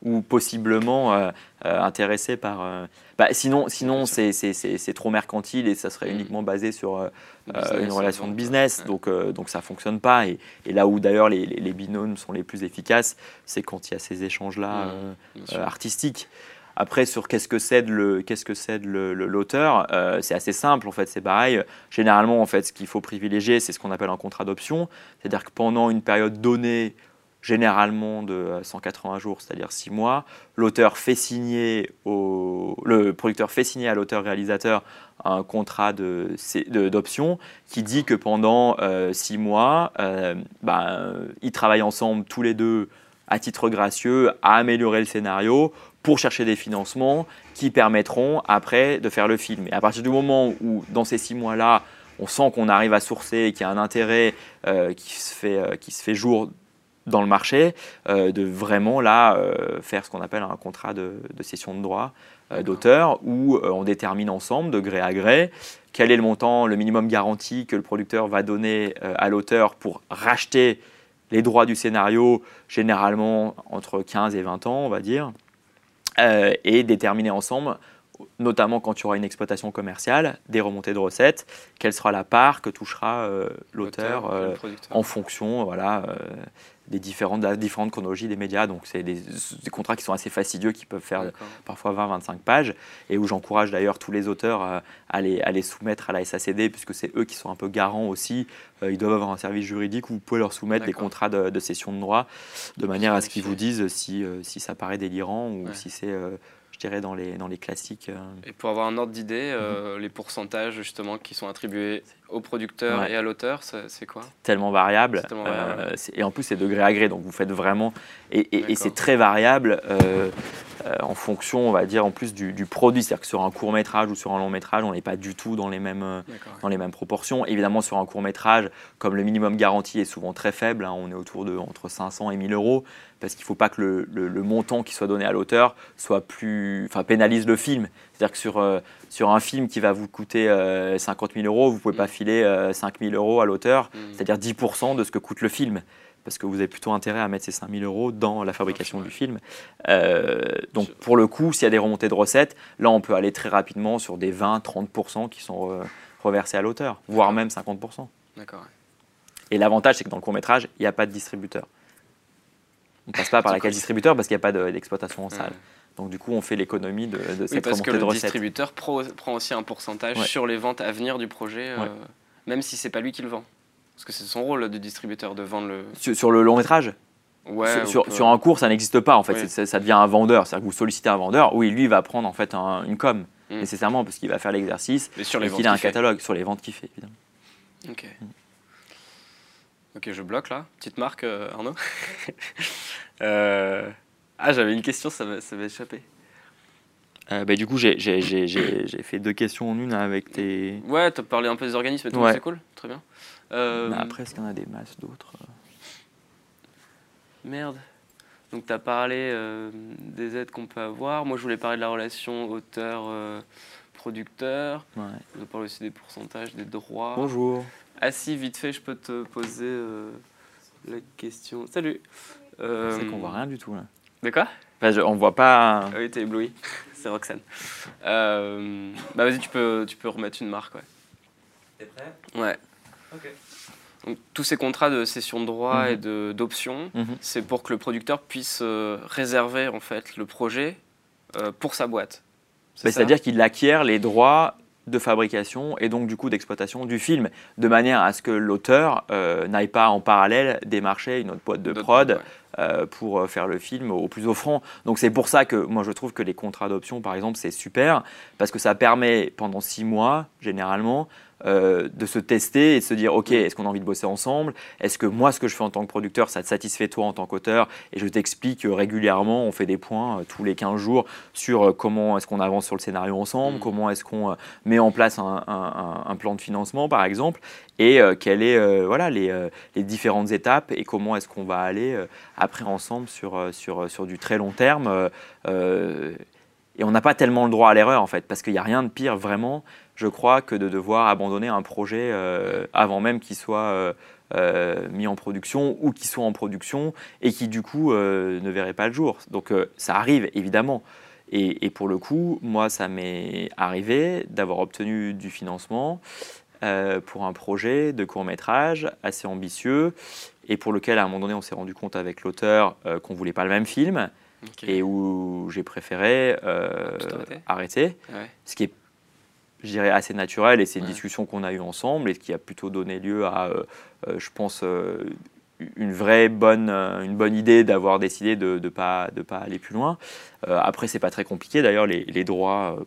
ou possiblement intéressé par. Bah, sinon, sinon c'est trop mercantile et ça serait mm. uniquement basé sur une relation de business, donc, donc ça fonctionne pas. Et, là où d'ailleurs les, les, binômes sont les plus efficaces, c'est quand il y a ces échanges-là mm, artistiques. Après, sur qu'est-ce que c'est qu'est-ce que c'est l'auteur, euh, c'est assez simple en fait, c'est pareil. Généralement, en fait, ce qu'il faut privilégier, c'est ce qu'on appelle un contrat d'option, c'est-à-dire que pendant une période donnée, généralement de 180 jours, c'est-à-dire 6 mois, l'auteur fait signer au, le producteur fait signer à l'auteur-réalisateur un contrat d'option de, qui dit que pendant 6 euh, mois, euh, ben, ils travaillent ensemble tous les deux à titre gracieux à améliorer le scénario pour chercher des financements qui permettront après de faire le film. Et à partir du moment où, dans ces six mois-là, on sent qu'on arrive à sourcer, qu'il y a un intérêt euh, qui, se fait, euh, qui se fait jour dans le marché, euh, de vraiment là faire ce qu'on appelle un contrat de, de cession de droit d'auteur, où on détermine ensemble, de gré à gré, quel est le montant, le minimum garanti que le producteur va donner à l'auteur pour racheter les droits du scénario, généralement entre 15 et 20 ans, on va dire. Euh, et déterminer ensemble, notamment quand tu auras une exploitation commerciale, des remontées de recettes, quelle sera la part que touchera euh, l'auteur euh, en fonction voilà, des différentes, de la différente chronologie des médias. Donc, c'est des, contrats qui sont assez fastidieux, qui peuvent faire parfois 20-25 pages, et où j'encourage d'ailleurs tous les auteurs à, les, à, les, soumettre à la SACD, puisque c'est eux qui sont un peu garants aussi. ils doivent avoir un service juridique où vous pouvez leur soumettre des contrats de, cession de droit, de manière à ce qu'ils vous disent si, si ça paraît délirant ou si c'est je dirais, dans les, dans les classiques. Euh. Et pour avoir un ordre d'idée, euh, mhm. les pourcentages justement qui sont attribués au producteur et à l'auteur, c'est quoi Tellement variable. Euh, et en plus, c'est degré à gré, donc vous faites vraiment. Et, et, c'est très variable en fonction, on va dire, en plus du, du produit. C'est-à-dire que sur un court métrage ou sur un long métrage, on n'est pas du tout dans les, mêmes, dans les mêmes proportions. Évidemment, sur un court métrage, comme le minimum garanti est souvent très faible, hein, on est autour de entre 500 et 1000 euros parce qu'il ne faut pas que le, montant qui soit donné à l'auteur soit plus, enfin, pénalise le film. C'est-à-dire que sur, euh, sur un film qui va vous coûter 50 euh, 000 euros, vous ne pouvez pas mm. filer 5 euh, 000 euros à l'auteur, mm. c'est-à-dire 10% de ce que coûte le film parce que vous avez plutôt intérêt à mettre ces 5 000 euros dans la fabrication du film. donc pour le coup, s'il y a des remontées de recettes, là on peut aller très rapidement sur des 20-30% qui sont reversés à l'auteur, voire même 50%. D'accord. Et l'avantage, c'est que dans le court métrage, il n'y a pas de distributeur. On ne passe pas par la case distributeur parce qu'il n'y a pas d'exploitation en salle. Donc du coup, on fait l'économie de, de cette parce que le distributeur prend aussi un pourcentage sur les ventes à venir du projet, euh, même si c'est pas lui qui le vend. Parce que c'est son rôle de distributeur de vendre le. Sur, le long métrage Ouais, sur, sur, un cours, ça n'existe pas en fait. Ça, devient un vendeur. C'est-à-dire que vous sollicitez un vendeur. Oui, lui va prendre en fait une com mm. nécessairement parce qu'il va faire l'exercice. Et qu'il a un catalogue sur les ventes qu'il fait évidemment. Ok. Ok, je bloque là. Petite marque, euh, Arnaud. <laughs> Euh, ah, j'avais une question, ça m'a échappé. Euh, bah, du coup, j'ai fait deux questions en une avec tes. Ouais, tu as parlé un peu des organismes et tout, c'est cool, très bien. après, est-ce qu'il y en a des masses d'autres Merde. Donc, tu as parlé des aides qu'on peut avoir. Moi, je voulais parler de la relation auteur-producteur. Ouais. On parler aussi des pourcentages, des droits. Bonjour. Ah si, vite fait, je peux te poser euh, la question. Salut euh, C'est qu'on voit rien du tout là. De quoi? Enfin, On voit pas... Ah oui, t'es ébloui. <laughs> C'est Roxane. Euh, bah vas-y, tu peux, tu peux remettre une marque, ouais. T'es prêt? Ouais. Ok. Donc, tous ces contrats de cession de droit et mhm. d'options, mhm. c'est pour que le producteur puisse réserver en fait le projet pour sa boîte. Bah, c'est-à-dire qu'il acquiert les droits de fabrication et donc du coup d'exploitation du film, de manière à ce que l'auteur euh, n'aille pas en parallèle démarcher une autre boîte de prod euh, pour euh, faire le film au plus offrant. Donc c'est pour ça que moi je trouve que les contrats d'option par exemple c'est super, parce que ça permet pendant six mois généralement euh, de se tester et de se dire ok est-ce qu'on a envie de bosser ensemble? Est-ce que moi ce que je fais en tant que producteur ça te satisfait toi en tant qu'auteur? Et je t'explique régulièrement on fait des points euh, tous les 15 jours sur euh, comment est-ce qu'on avance sur le scénario ensemble mm. comment est-ce qu'on met en place un, plan de financement par exemple et quelles est voilà les, les, différentes étapes et comment est-ce qu'on va aller après ensemble sur, sur, sur du très long terme Et on n'a pas tellement le droit à l'erreur en fait, parce qu'il n'y a rien de pire vraiment, je crois, que de devoir abandonner un projet euh, avant même qu'il soit euh, euh, mis en production ou qu'il soit en production et qui du coup ne verrait pas le jour. Donc ça arrive évidemment. Et, et, pour le coup, moi, ça m'est arrivé d'avoir obtenu du financement pour un projet de court métrage assez ambitieux et pour lequel à un moment donné on s'est rendu compte avec l'auteur qu'on ne voulait pas le même film et où j'ai préféré euh, arrêter, ce qui est, je dirais, assez naturel et c'est une discussion qu'on a eue ensemble et qui a plutôt donné lieu à, euh, euh, je pense, une vraie bonne, une bonne idée d'avoir décidé de ne pas, de pas aller plus loin. après, c'est pas très compliqué. D'ailleurs, les, les droits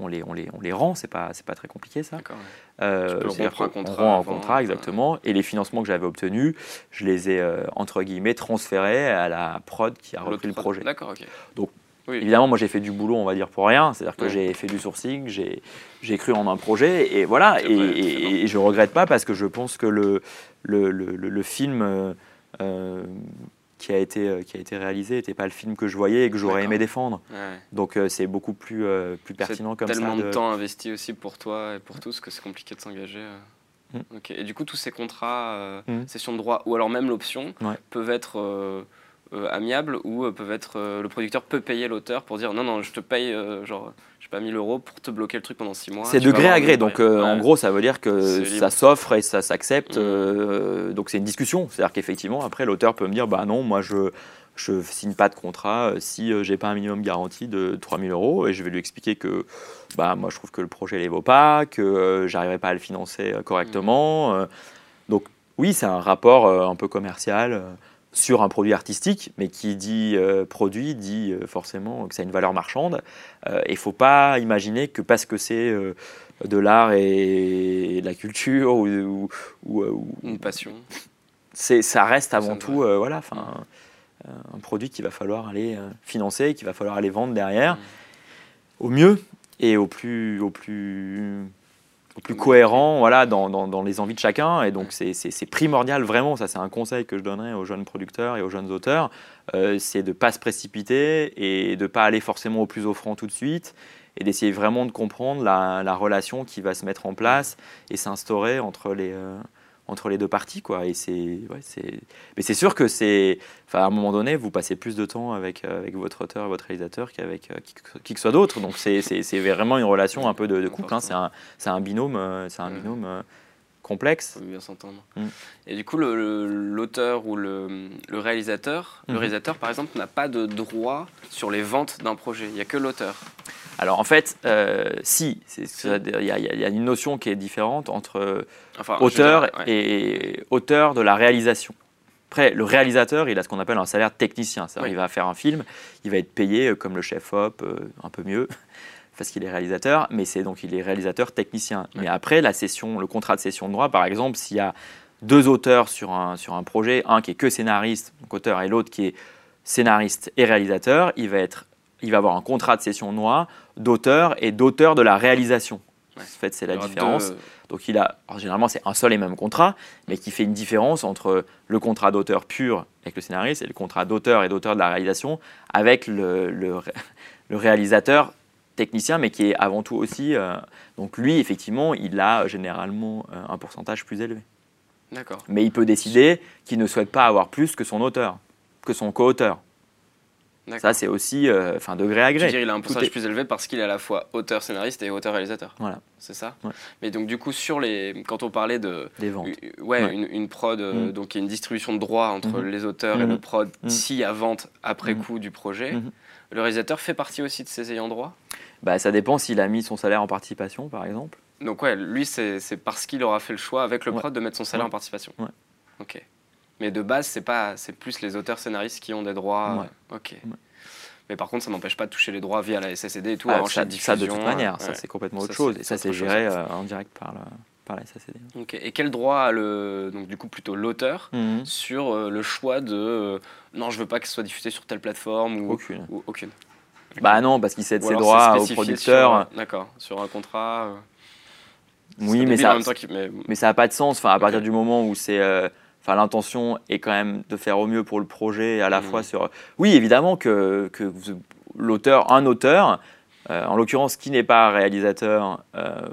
on les, on les, on les rend, c'est pas, pas très compliqué ça. Euh, on, un contrat, rend un contrat, exactement. Et les financements que j'avais obtenus, je les ai, euh, entre guillemets, transférés à la prod qui a repris le projet. D'accord, ok. Donc, évidemment, moi j'ai fait du boulot, on va dire, pour rien. C'est-à-dire que j'ai fait du sourcing, j'ai cru en un projet, et voilà. Et, et, je regrette pas parce que je pense que le, le, le, le film. Euh, qui a été, euh, qui a été réalisé n'était pas le film que je voyais et que j'aurais aimé défendre. Donc euh, c'est beaucoup plus, euh, plus pertinent comme ça. tellement de... temps investi aussi pour toi et pour tous que c'est compliqué de s'engager. Mm. Et du coup, tous ces contrats, mm. session de droit ou alors même l'option, peuvent être amiables ou peuvent être. le producteur peut payer l'auteur pour dire non, non, je te paye genre pas 1000 euros pour te bloquer le truc pendant 6 mois. C'est de gré à gré, donc euh, en gros ça veut dire que ça s'offre et ça s'accepte. Mm. Euh, donc c'est une discussion, c'est-à-dire qu'effectivement après l'auteur peut me dire bah non moi je je signe pas de contrat euh, si j'ai pas un minimum garanti de 3000 euros et je vais lui expliquer que bah moi je trouve que le projet ne les vaut pas, que j'arriverai pas à le financer correctement. Mm. donc oui c'est un rapport un peu commercial sur un produit artistique, mais qui dit euh, produit dit euh, forcément que ça a une valeur marchande. Euh, il ne faut pas imaginer que parce que c'est de l'art et, de la culture ou, une passion, ça reste avant tout voilà, un produit qu'il va falloir aller financer, qu'il va falloir aller vendre derrière, mm. au mieux et au plus, au plus plus cohérent voilà, dans, dans, les envies de chacun. Et donc, c'est primordial, vraiment, ça c'est un conseil que je donnerais aux jeunes producteurs et aux jeunes auteurs, euh, c'est de ne pas se précipiter et de ne pas aller forcément au plus offrant tout de suite et d'essayer vraiment de comprendre la, la, relation qui va se mettre en place et s'instaurer entre les... Euh, entre les deux parties. Quoi. Et c'est, ouais. Mais c'est sûr que c'est. Enfin, à un moment donné, vous passez plus de temps avec, euh, avec votre auteur et votre réalisateur qu'avec euh, qui, que soit d'autre. Donc c'est, vraiment une relation un peu de, couple. Hein. C'est, un, c'est un binôme, euh, c'est un binôme complexe. Bien s'entendre. Mm. Et du coup, l'auteur ou le, le réalisateur, le mhm. réalisateur par exemple, n'a pas de droit sur les ventes d'un projet. Il n'y a que l'auteur. Alors en fait, euh, si, il y, a une notion qui est différente entre auteur et auteur de la réalisation. Après, le réalisateur, il a ce qu'on appelle un salaire technicien. Il va faire un film, il va être payé euh, comme le chef-op, euh, un peu mieux, parce qu'il est réalisateur, mais c'est donc il est réalisateur technicien. Mais après, la session, le contrat de cession de droit, par exemple, s'il y a deux auteurs sur un, sur un projet, un qui est que scénariste, donc auteur, et l'autre qui est scénariste et réalisateur, il va être il va avoir un contrat de cession noix d'auteur et d'auteur de la réalisation. En fait, c'est la différence. Donc, il a, généralement, c'est un seul et même contrat, mais qui fait une différence entre le contrat d'auteur pur avec le scénariste et le contrat d'auteur et d'auteur de la réalisation avec le, le, réalisateur technicien, mais qui est avant tout aussi. Euh, donc, lui, effectivement, il a généralement euh, un pourcentage plus élevé. D'accord. Mais il peut décider qu'il ne souhaite pas avoir plus que son auteur, que son co-auteur. Ça, c'est aussi euh, enfin degré à gré. dire, il a un pourcentage plus élevé parce qu'il est à la fois auteur scénariste et auteur réalisateur. Voilà. C'est ça? Mais donc du coup sur les, quand on parlait de, des ventes, ouais, Une, prod, euh, mm. donc il y a une distribution de droits entre mm-hmm. les auteurs et le mm-hmm. prod mm. s'il y a vente après mm-hmm. coup du projet. Le réalisateur fait partie aussi de ses ayants droit? Bah ça dépend s'il a mis son salaire en participation par exemple. Donc ouais, lui c'est parce qu'il aura fait le choix avec le prod de mettre son salaire en participation. Ouais. Ok. Mais de base c'est pas, c'est plus les auteurs scénaristes qui ont des droits. Ok. Mais par contre, ça n'empêche pas de toucher les droits via la SSD et tout. Ah, ça, ça, de toute manière, ça c'est complètement autre chose. Et ça c'est géré euh, en direct par, par la. Et quel droit a le, donc du coup plutôt l'auteur mhm. sur euh, le choix de euh, non, je veux pas que ce soit diffusé sur telle plateforme ou aucune. Ou, aucune. Bah non, parce qu'il cède ses droits au producteur. D'accord, sur un contrat. Oui, mais ça, mais... ça n'a pas de sens. Enfin, à partir du moment où c'est Enfin, l'intention est quand même de faire au mieux pour le projet, à la mmh. fois sur. Oui, évidemment que, que l'auteur, un auteur en l'occurrence, qui n'est pas réalisateur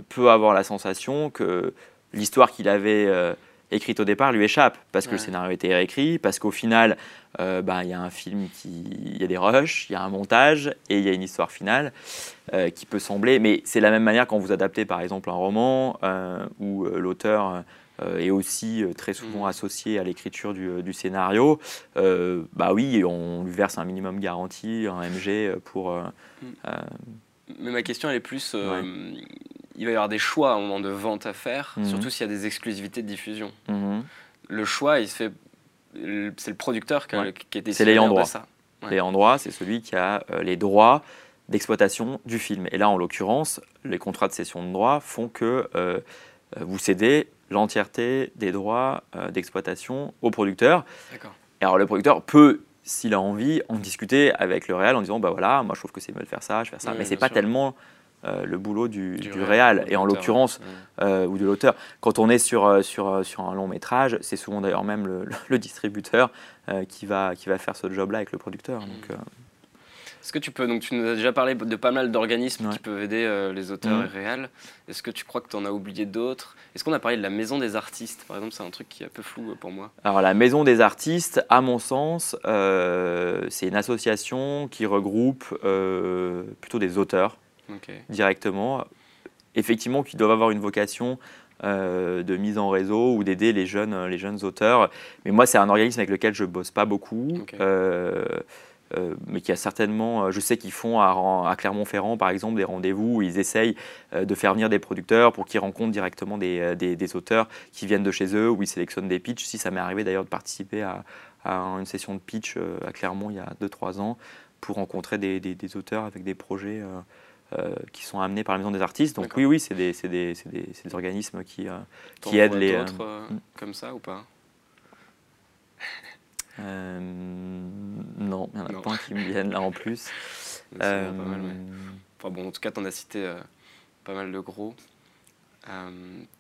peut avoir la sensation que l'histoire qu'il avait écrite au départ lui échappe parce que le scénario a été réécrit, parce qu'au final, euh, bah, il y a un film qui, il y a des rushs, il y a un montage et il y a une histoire finale euh, qui peut sembler, mais c'est la même manière quand vous adaptez par exemple un roman euh, où l'auteur est aussi très souvent mm. associé à l'écriture du, scénario, bah oui, on lui verse un minimum garanti, un MG pour. Mm. Mais ma question elle est plus il va y avoir des choix au moment de vente à faire, mhm. surtout s'il y a des exclusivités de diffusion. Mhm. Le choix, il se fait. C'est le producteur qui, a, qui C'est l'ayant droit. Ça. L'ayant droit, c'est celui qui a euh, les droits d'exploitation du film. Et là, en l'occurrence, les contrats de cession de droits font que euh, vous cédez l'entièreté des droits euh, d'exploitation au producteur. Et alors, le producteur peut s'il a envie, en discuter avec le réel en disant bah voilà, moi je trouve que c'est mieux de faire ça, je fais ça. Mais c'est pas tellement euh, le boulot du, du, réal, et en l'occurrence, euh, ou de l'auteur. Quand on est sur, euh, sur, sur un long métrage, c'est souvent d'ailleurs même le, <laughs> le distributeur qui, va, qui va faire ce job-là avec le producteur. Donc, est-ce que tu peux, donc tu nous as déjà parlé de pas mal d'organismes qui peuvent aider les auteurs et réals. Est-ce que tu crois que tu en as oublié d'autres? Est-ce qu'on a parlé de la maison des artistes? Par exemple, c'est un truc qui est un peu flou pour moi. Alors la maison des artistes, à mon sens, c'est une association qui regroupe plutôt des auteurs directement. Effectivement, qui doivent avoir une vocation euh, de mise en réseau ou d'aider les jeunes, les jeunes auteurs. Mais moi, c'est un organisme avec lequel je bosse pas beaucoup. Euh, euh, mais qui a certainement, je sais qu'ils font à, Clermont-Ferrand par exemple des rendez-vous où ils essayent de faire venir des producteurs pour qu'ils rencontrent directement des, des, auteurs qui viennent de chez eux, où ils sélectionnent des pitchs. Si ça m'est arrivé d'ailleurs de participer à, à, une session de pitch à Clermont il y a 2-3 ans pour rencontrer des, des, auteurs avec des projets euh, qui sont amenés par la Maison des artistes. Donc oui, oui, c'est des, organismes qui, euh, qui aident les... d'autres euh, hmm. comme ça ou pas? Non, il y en a pas qui me viennent là en plus. <laughs> Pas mal, enfin, bon, en tout cas, tu en as cité pas mal de gros.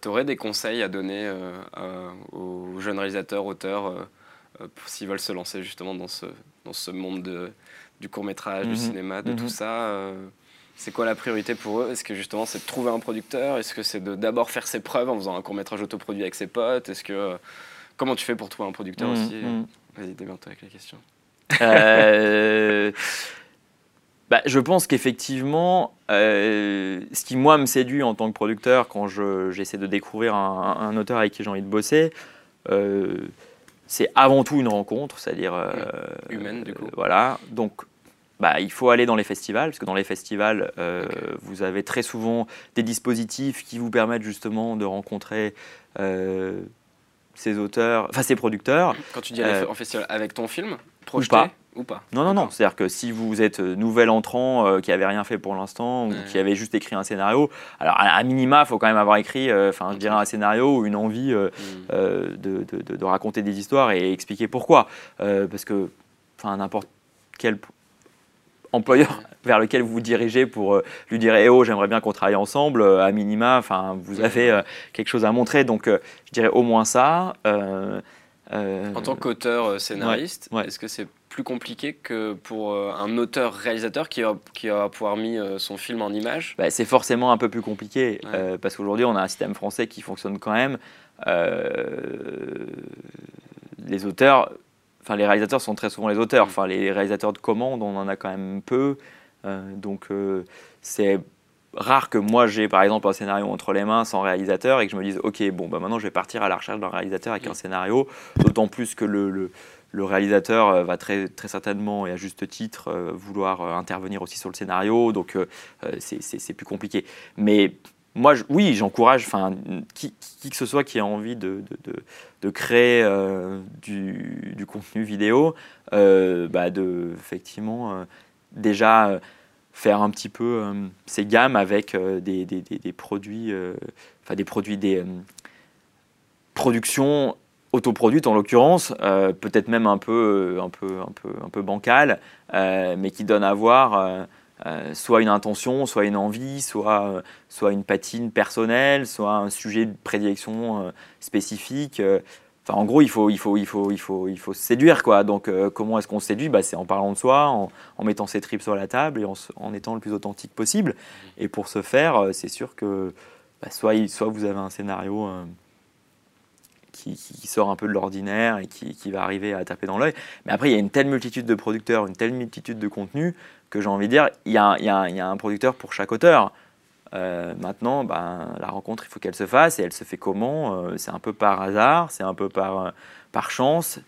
tu aurais des conseils à donner aux jeunes réalisateurs, auteurs, s'ils veulent se lancer justement dans ce, dans ce monde de, du court métrage, du mhm. cinéma, de tout mhm. ça c'est quoi la priorité pour eux? Est-ce que justement c'est de trouver un producteur? Est-ce que c'est de d'abord faire ses preuves en faisant un court métrage autoproduit avec ses potes? Est-ce que euh, comment tu fais pour trouver un producteur mmh, aussi? Mmh. Vas-y, démarre avec la question. Euh, bah, je pense qu'effectivement, euh, ce qui moi me séduit en tant que producteur quand j'essaie de découvrir un, un, auteur avec qui j'ai envie de bosser, c'est avant tout une rencontre, c'est-à-dire humaine du coup. voilà, donc bah, il faut aller dans les festivals, parce que dans les festivals, euh, vous avez très souvent des dispositifs qui vous permettent justement de rencontrer euh, ces auteurs, enfin ces producteurs. Quand tu dis aller euh, en festival avec ton film, projeté ou pas, ou pas Non, non, non. C'est-à-dire que si vous êtes nouvel entrant qui n'avait rien fait pour l'instant ou qui avait juste écrit un scénario, alors à, minima, il faut quand même avoir écrit, enfin, je dirais un scénario ou une envie hmm. de, de, de, raconter des histoires et expliquer pourquoi. parce que, enfin, n'importe quel employeur <laughs> vers lequel vous vous dirigez pour euh, lui dire eh oh j'aimerais bien qu'on travaille ensemble euh, à minima enfin vous avez euh, quelque chose à montrer. Donc je dirais au moins ça en tant qu'auteur scénariste est-ce que c'est plus compliqué que pour un auteur réalisateur qui va, qui va pouvoir mis son film en image? Bah, c'est forcément un peu plus compliqué parce qu'aujourd'hui on a un système français qui fonctionne quand même. Les auteurs enfin, les réalisateurs sont très souvent les auteurs. Mm. Enfin, les réalisateurs de commande, on en a quand même peu. Euh, donc, euh, c'est rare que moi j'ai par exemple un scénario entre les mains sans réalisateur et que je me dise ok bon bah maintenant je vais partir à la recherche d'un réalisateur avec mm. un scénario d'autant plus que le, le, réalisateur euh, va très, très certainement et à juste titre vouloir intervenir aussi sur le scénario donc c'est plus compliqué mais moi, oui, j'encourage qui, que ce soit qui a envie de, de, de, créer euh, du, du, contenu vidéo, euh, bah de effectivement euh, déjà faire un petit peu ses gammes avec des, des, des, produits, enfin des produits, des productions autoproduites en l'occurrence, peut-être même un peu, un peu, un peu, un peu bancales, mais qui donnent à voir euh, soit une intention, soit une envie, soit, euh, soit une patine personnelle, soit un sujet de prédilection euh, spécifique. en gros, il faut, il faut, il faut, il faut, il faut se séduire, quoi. Donc, comment est-ce qu'on se séduit? Bah, C'est en parlant de soi, en, mettant ses tripes sur la table et en, étant le plus authentique possible. Et pour ce faire, c'est sûr que bah, soit, soit vous avez un scénario qui, sort un peu de l'ordinaire et qui, qui, va arriver à taper dans l'œil. Mais après, il y a une telle multitude de producteurs, une telle multitude de contenus que j'ai envie de dire, il y, a, il, y a, il y a un producteur pour chaque auteur. Euh, maintenant, ben, la rencontre, il faut qu'elle se fasse et elle se fait comment euh, C'est un peu par hasard, c'est un peu par, euh, par chance,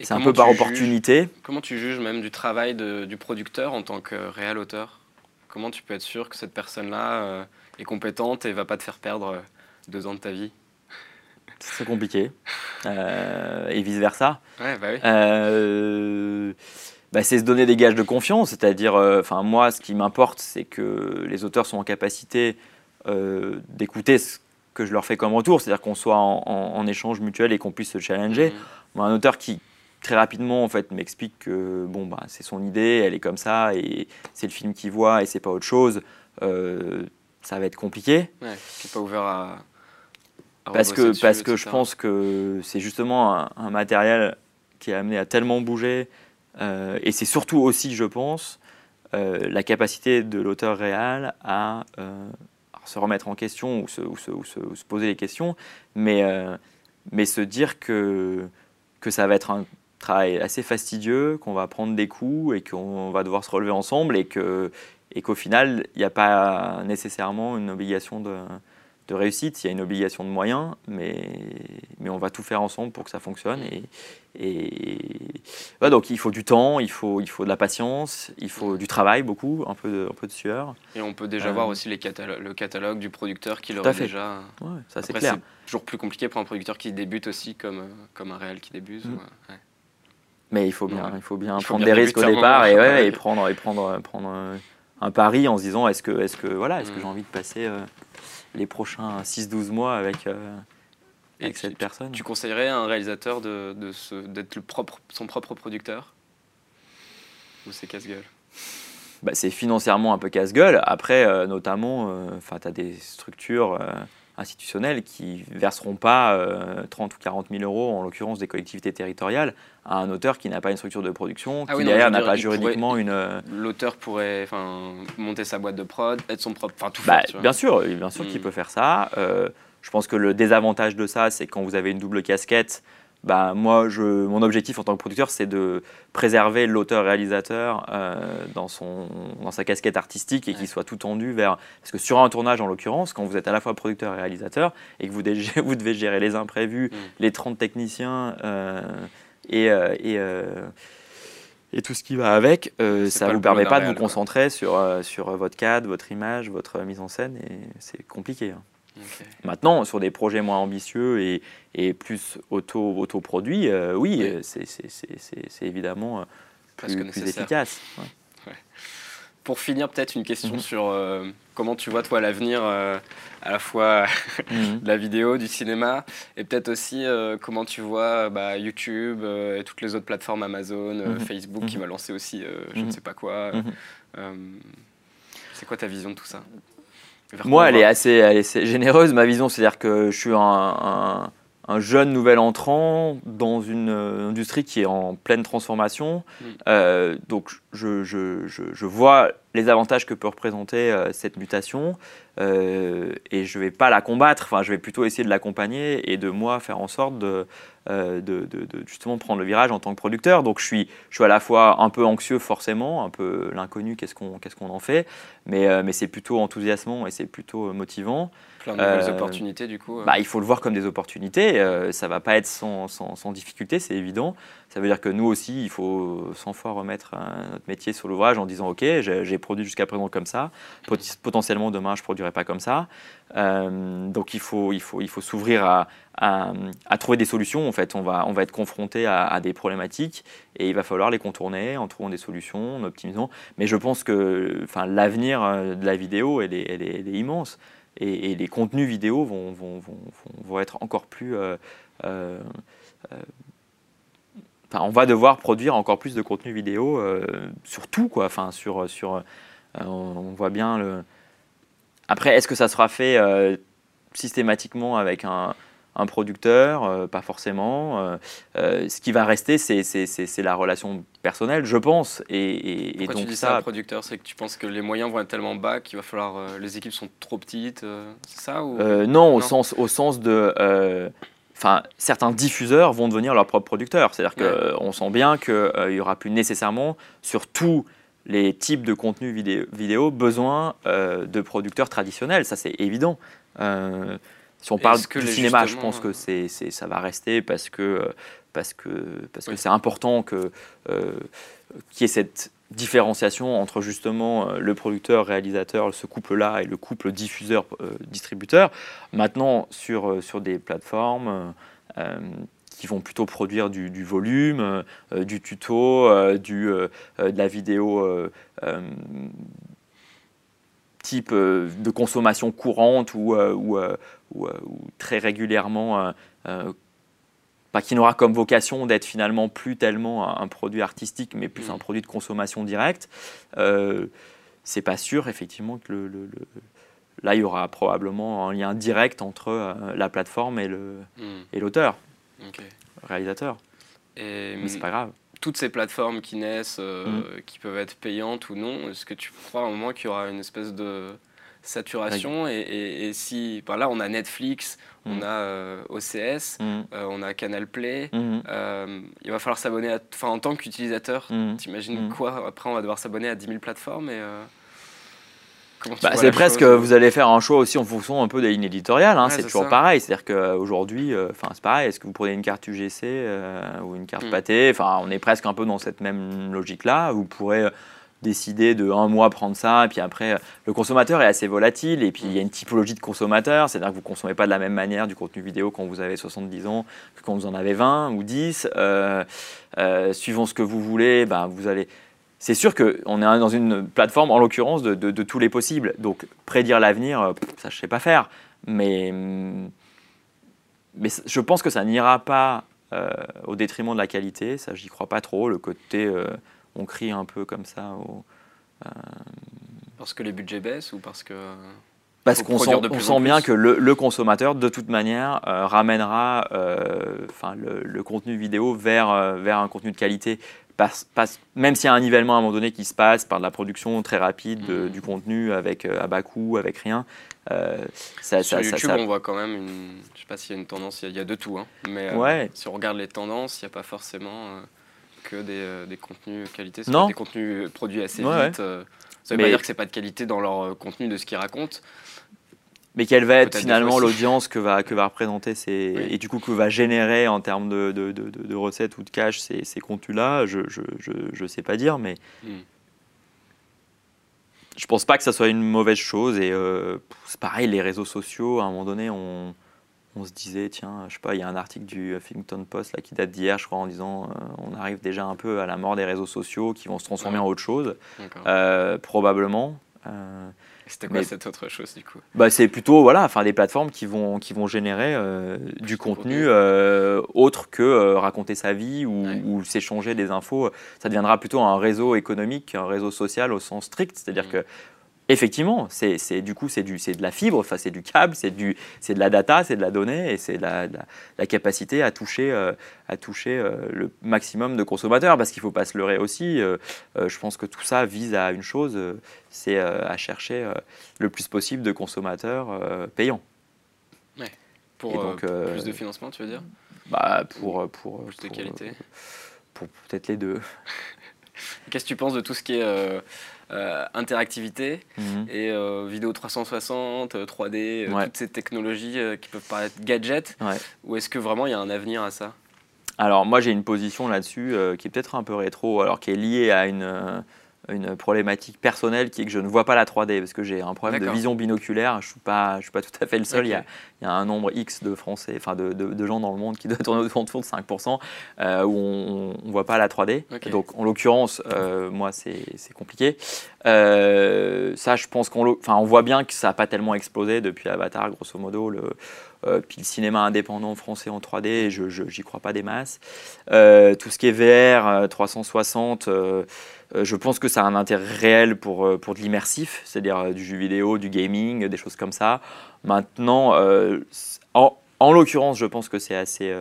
c'est un peu par opportunité. comment tu juges même du travail du producteur en tant que réel auteur? Comment tu peux être sûr que cette personne-là est compétente et va pas te faire perdre deux ans de ta vie? C'est compliqué. et vice-versa. Ouais, bah oui. Bah, c'est se donner des gages de confiance. C'est-à-dire, euh, moi, ce qui m'importe, c'est que les auteurs sont en capacité euh, d'écouter ce que je leur fais comme retour, c'est-à-dire qu'on soit en, échange mutuel et qu'on puisse se challenger. Mmh. un auteur qui très rapidement en fait m'explique que bon bah c'est son idée, elle est comme ça et c'est le film qu'il voit et c'est pas autre chose. Euh, ça va être compliqué. Ouais, qui pas ouvert à, parce que parce que je pense que c'est justement un, un, matériel qui est amené à tellement bouger euh, et c'est surtout aussi, je pense, euh, la capacité de l'auteur réel à, euh, se remettre en question ou se, se, poser les questions, mais, mais se dire que, que ça va être un travail assez fastidieux, qu'on va prendre des coups et qu'on va devoir se relever ensemble et que et qu'au final, il n'y a pas nécessairement une obligation de, de réussite, il y a une obligation de moyens, mais, mais on va tout faire ensemble pour que ça fonctionne. Et, et donc il faut du temps, il faut, il faut de la patience, il faut du travail beaucoup, un peu de, un peu de sueur. Et on peut déjà voir euh, aussi les le catalogue du producteur qui l'aurait déjà. Ouais, ça c'est clair. C'est toujours plus compliqué pour un producteur qui débute aussi comme, comme un réel qui débute. Mm. Mais il faut bien, il faut bien prendre des risques au départ et, ouais, et, prendre, et prendre, prendre un pari en se disant est-ce que, est -ce que, voilà, est -ce que mm. j'ai envie de passer. Euh, les prochains 6-12 mois avec, euh, avec cette personne. Tu conseillerais à un réalisateur d'être de, d'être propre, son propre producteur? Ou c'est casse-gueule? Bah, C'est financièrement un peu casse-gueule. Après, euh, notamment, euh, tu as des structures institutionnels qui verseront pas 30 euh, ou 40 000 euros, en l'occurrence des collectivités territoriales, à un auteur qui n'a pas une structure de production, ah qui derrière n'a pas juridiquement une. Euh, l'auteur pourrait monter sa boîte de prod, être son propre. Enfin, tout bah, Bien sûr, bien sûr qu'il hmm. peut faire ça. Euh, je pense que le désavantage de ça, c'est quand vous avez une double casquette, bah, moi, je, mon objectif en tant que producteur, c'est de préserver l'auteur-réalisateur euh, dans, dans sa casquette artistique et qu'il soit tout tendu vers... Parce que sur un tournage, en l'occurrence, quand vous êtes à la fois producteur et réalisateur et que vous, <laughs> vous devez gérer les imprévus, mm. les 30 techniciens euh, et, euh, et, et, tout ce qui va avec, ça ne vous permet pas de vous concentrer sur, sur votre cadre, votre image, votre mise en scène et c'est compliqué. Hein. Maintenant, sur des projets moins ambitieux et, et plus auto, autoproduits, euh, oui, oui. c'est évidemment euh, plus, plus efficace. Pour finir, peut-être une question mhm. sur euh, comment tu vois toi l'avenir à la fois mhm. <laughs> de la vidéo, du cinéma, et peut-être aussi comment tu vois bah, YouTube et toutes les autres plateformes Amazon, mhm. Facebook qui va lancer aussi je ne sais pas quoi. c'est quoi ta vision de tout ça? Moi, elle est, assez, elle est généreuse, ma vision. C'est-à-dire que je suis un, un, jeune nouvel entrant dans une euh, industrie qui est en pleine transformation. Mm. Euh, donc, je, je, je, vois les avantages que peut représenter euh, cette mutation et je ne vais pas la combattre. Enfin, je vais plutôt essayer de l'accompagner et de moi faire en sorte de, de, de, de, justement prendre le virage en tant que producteur. Donc, je suis, je suis à la fois un peu anxieux, forcément, un peu l'inconnu, qu'est-ce qu'on qu'est-ce qu'on en fait, mais, mais c'est plutôt enthousiasmant et c'est plutôt motivant. Plein de nouvelles euh, opportunités, du coup. Euh. Bah, il faut le voir comme des opportunités. Euh, ça ne va pas être sans, sans, sans difficulté, c'est évident. Ça veut dire que nous aussi, il faut 100 fois remettre notre métier sur l'ouvrage en disant Ok, j'ai produit jusqu'à présent comme ça. Potentiellement, demain, je ne produirai pas comme ça. donc, il faut, il faut, il faut s'ouvrir à, à, à, trouver des solutions. En fait, on va, on va être confronté à, à, des problématiques et il va falloir les contourner en trouvant des solutions, en optimisant. Mais je pense que l'avenir de la vidéo, elle est, elle est, elle est immense et, les contenus vidéo vont, vont, vont, vont être encore plus... Euh, euh, euh, enfin, on va devoir produire encore plus de contenu vidéo sur tout, quoi. Enfin, sur, sur, on voit bien le... Après, est-ce que ça sera fait systématiquement avec un, un producteur, pas forcément. ce qui va rester, c'est la relation personnelle, je pense. Et, et, Pourquoi tu dis ça, un producteur? C'est que tu penses que les moyens vont être tellement bas qu'il va falloir. les équipes sont trop petites, c'est ça ou... non, Au, sens, au sens de enfin, certains diffuseurs vont devenir leurs propres producteurs. C'est-à-dire qu'on sent bien qu'il euh, y aura plus nécessairement sur tous les types de contenus vidéo, besoin euh, de producteurs traditionnels. Ça, c'est évident. Euh, si on parle du cinéma, je pense que c'est, ça va rester parce que parce que parce que c'est important que qu'il y ait cette différenciation entre justement euh, le producteur, réalisateur, ce couple-là, et le couple diffuseur-distributeur. Maintenant, sur, euh, sur des plateformes euh, qui vont plutôt produire du, volume, du tuto, du, de la vidéo type de consommation courante ou, ou, ou, très régulièrement qui n'aura comme vocation d'être finalement plus tellement un, produit artistique, mais plus mm. un produit de consommation directe, euh, c'est pas sûr effectivement que le, là il y aura probablement un lien direct entre euh, la plateforme et le mm. et l'auteur, réalisateur. Et mais c'est pas grave. Toutes ces plateformes qui naissent, euh, mm. qui peuvent être payantes ou non, est-ce que tu crois un moment qu'il y aura une espèce de saturation et, si là on a Netflix, on mm. a euh, OCS, mm. euh, on a Canal Play, mm. euh, il va falloir s'abonner à, enfin en tant qu'utilisateur, t'imagines quoi? Après on va devoir s'abonner à 10 000 plateformes et bah, c'est presque, vous allez faire un choix aussi en fonction un peu des lignes éditoriales. Hein, c'est toujours pareil. C'est-à-dire qu'aujourd'hui, enfin c'est pareil. Est-ce que vous prenez une carte UGC ou une carte pâté Enfin, on est presque un peu dans cette même logique-là. Vous pourrez décider de un mois prendre ça, et puis après, le consommateur est assez volatile, et puis il y a une typologie de consommateur, c'est-à-dire que vous ne consommez pas de la même manière du contenu vidéo quand vous avez 70 ans que quand vous en avez 20 ou 10. Euh, euh, suivant ce que vous voulez, ben, vous allez... C'est sûr qu'on est dans une plateforme, en l'occurrence, de, de, tous les possibles. Donc, prédire l'avenir, euh, ça, je ne sais pas faire. Mais, mais je pense que ça n'ira pas au détriment de la qualité. Ça, j'y crois pas trop. Le côté on crie un peu comme ça. Euh, parce que les budgets baissent ou parce que... Parce qu'on sent, on sent bien que le, consommateur, de toute manière, euh, ramènera euh, le, contenu vidéo vers, vers un contenu de qualité. même s'il y a un nivellement à un moment donné qui se passe par de la production très rapide mmh. du contenu avec à bas coût, avec rien. ça, Sur YouTube, on voit quand même une. Je sais pas s'il y a une tendance, il y, a de tout. Hein, mais si on regarde les tendances, il n'y a pas forcément que des, euh, des contenus qualité, c'est des contenus produits assez vite. Euh, ça veut pas dire que c'est pas de qualité dans leur euh, contenu de ce qu'ils racontent. Mais quelle va être finalement l'audience que va, que va représenter ces, et du coup que va générer en termes de, de, de, recettes ou de cash ces, ces contenus-là, je ne je, je, je, sais pas dire, mais hmm. je pense pas que ça soit une mauvaise chose. Et c'est pareil, les réseaux sociaux, à un moment donné, on, on se disait, tiens, je sais pas, il y a un article du Huffington Post là, qui date d'hier, je crois, en disant euh, on arrive déjà un peu à la mort des réseaux sociaux qui vont se transformer en autre chose, euh, probablement. Euh, C'était quoi cette autre chose du coup? bah, C'est plutôt voilà, enfin, des plateformes qui vont, qui vont générer du contenu autre que raconter sa vie ou, ou s'échanger des infos. Ça deviendra plutôt un réseau économique, un réseau social au sens strict, c'est-à-dire mm. que Effectivement, c'est du coup c'est de la fibre, enfin c'est du câble, c'est de la data, c'est de la donnée et c'est la, la, capacité à toucher, euh, à toucher euh, le maximum de consommateurs. Parce qu'il ne faut pas se leurrer aussi. Euh, je pense que tout ça vise à une chose, c'est à chercher le plus possible de consommateurs payants. Ouais. Pour donc, plus de financement, tu veux dire? bah, pour, pour plus de qualité. pour peut-être les deux. Qu'est-ce que tu penses de tout ce qui est euh, interactivité mhm. et euh, vidéo 360, 3D, euh, toutes ces technologies qui peuvent paraître gadgets. Ou est-ce que vraiment il y a un avenir à ça? Alors moi j'ai une position là-dessus qui est peut-être un peu rétro, alors qui est liée à une une problématique personnelle qui est que je ne vois pas la 3D parce que j'ai un problème de vision binoculaire. Je ne suis, pas, je suis pas tout à fait le seul. Il, y a, il, y a, un nombre X de Français, enfin de, de, gens dans le monde qui doit tourner autour de 5% euh, où on ne voit pas la 3D. Donc en l'occurrence, euh, moi c'est compliqué. Euh, ça, je pense qu'on on voit bien que ça n'a pas tellement explosé depuis Avatar, grosso modo. Le, puis le cinéma indépendant français en 3D, je n'y crois pas des masses. tout ce qui est VR, 360, euh, je pense que ça a un intérêt réel pour, euh, pour de l'immersif, c'est-à-dire euh, du jeu vidéo, du gaming, des choses comme ça. Maintenant, En l'occurrence, je pense que c'est assez,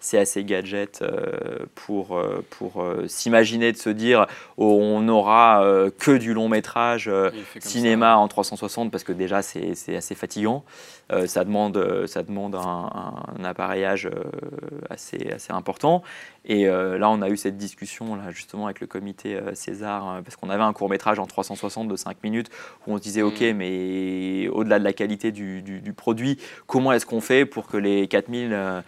c'est assez gadget euh, pour, euh, pour euh, s'imaginer de se dire oh, on n'aura que du long métrage cinéma en 360 parce que déjà c'est assez fatigant. ça demande, ça demande un, appareillage assez, assez important. Et là, on a eu cette discussion là, justement avec le comité César parce qu'on avait un court métrage en 360 de 5 minutes où on se disait ok, mm. mais au-delà de la qualité du, du, du produit, comment est-ce qu'on fait pour que les 4000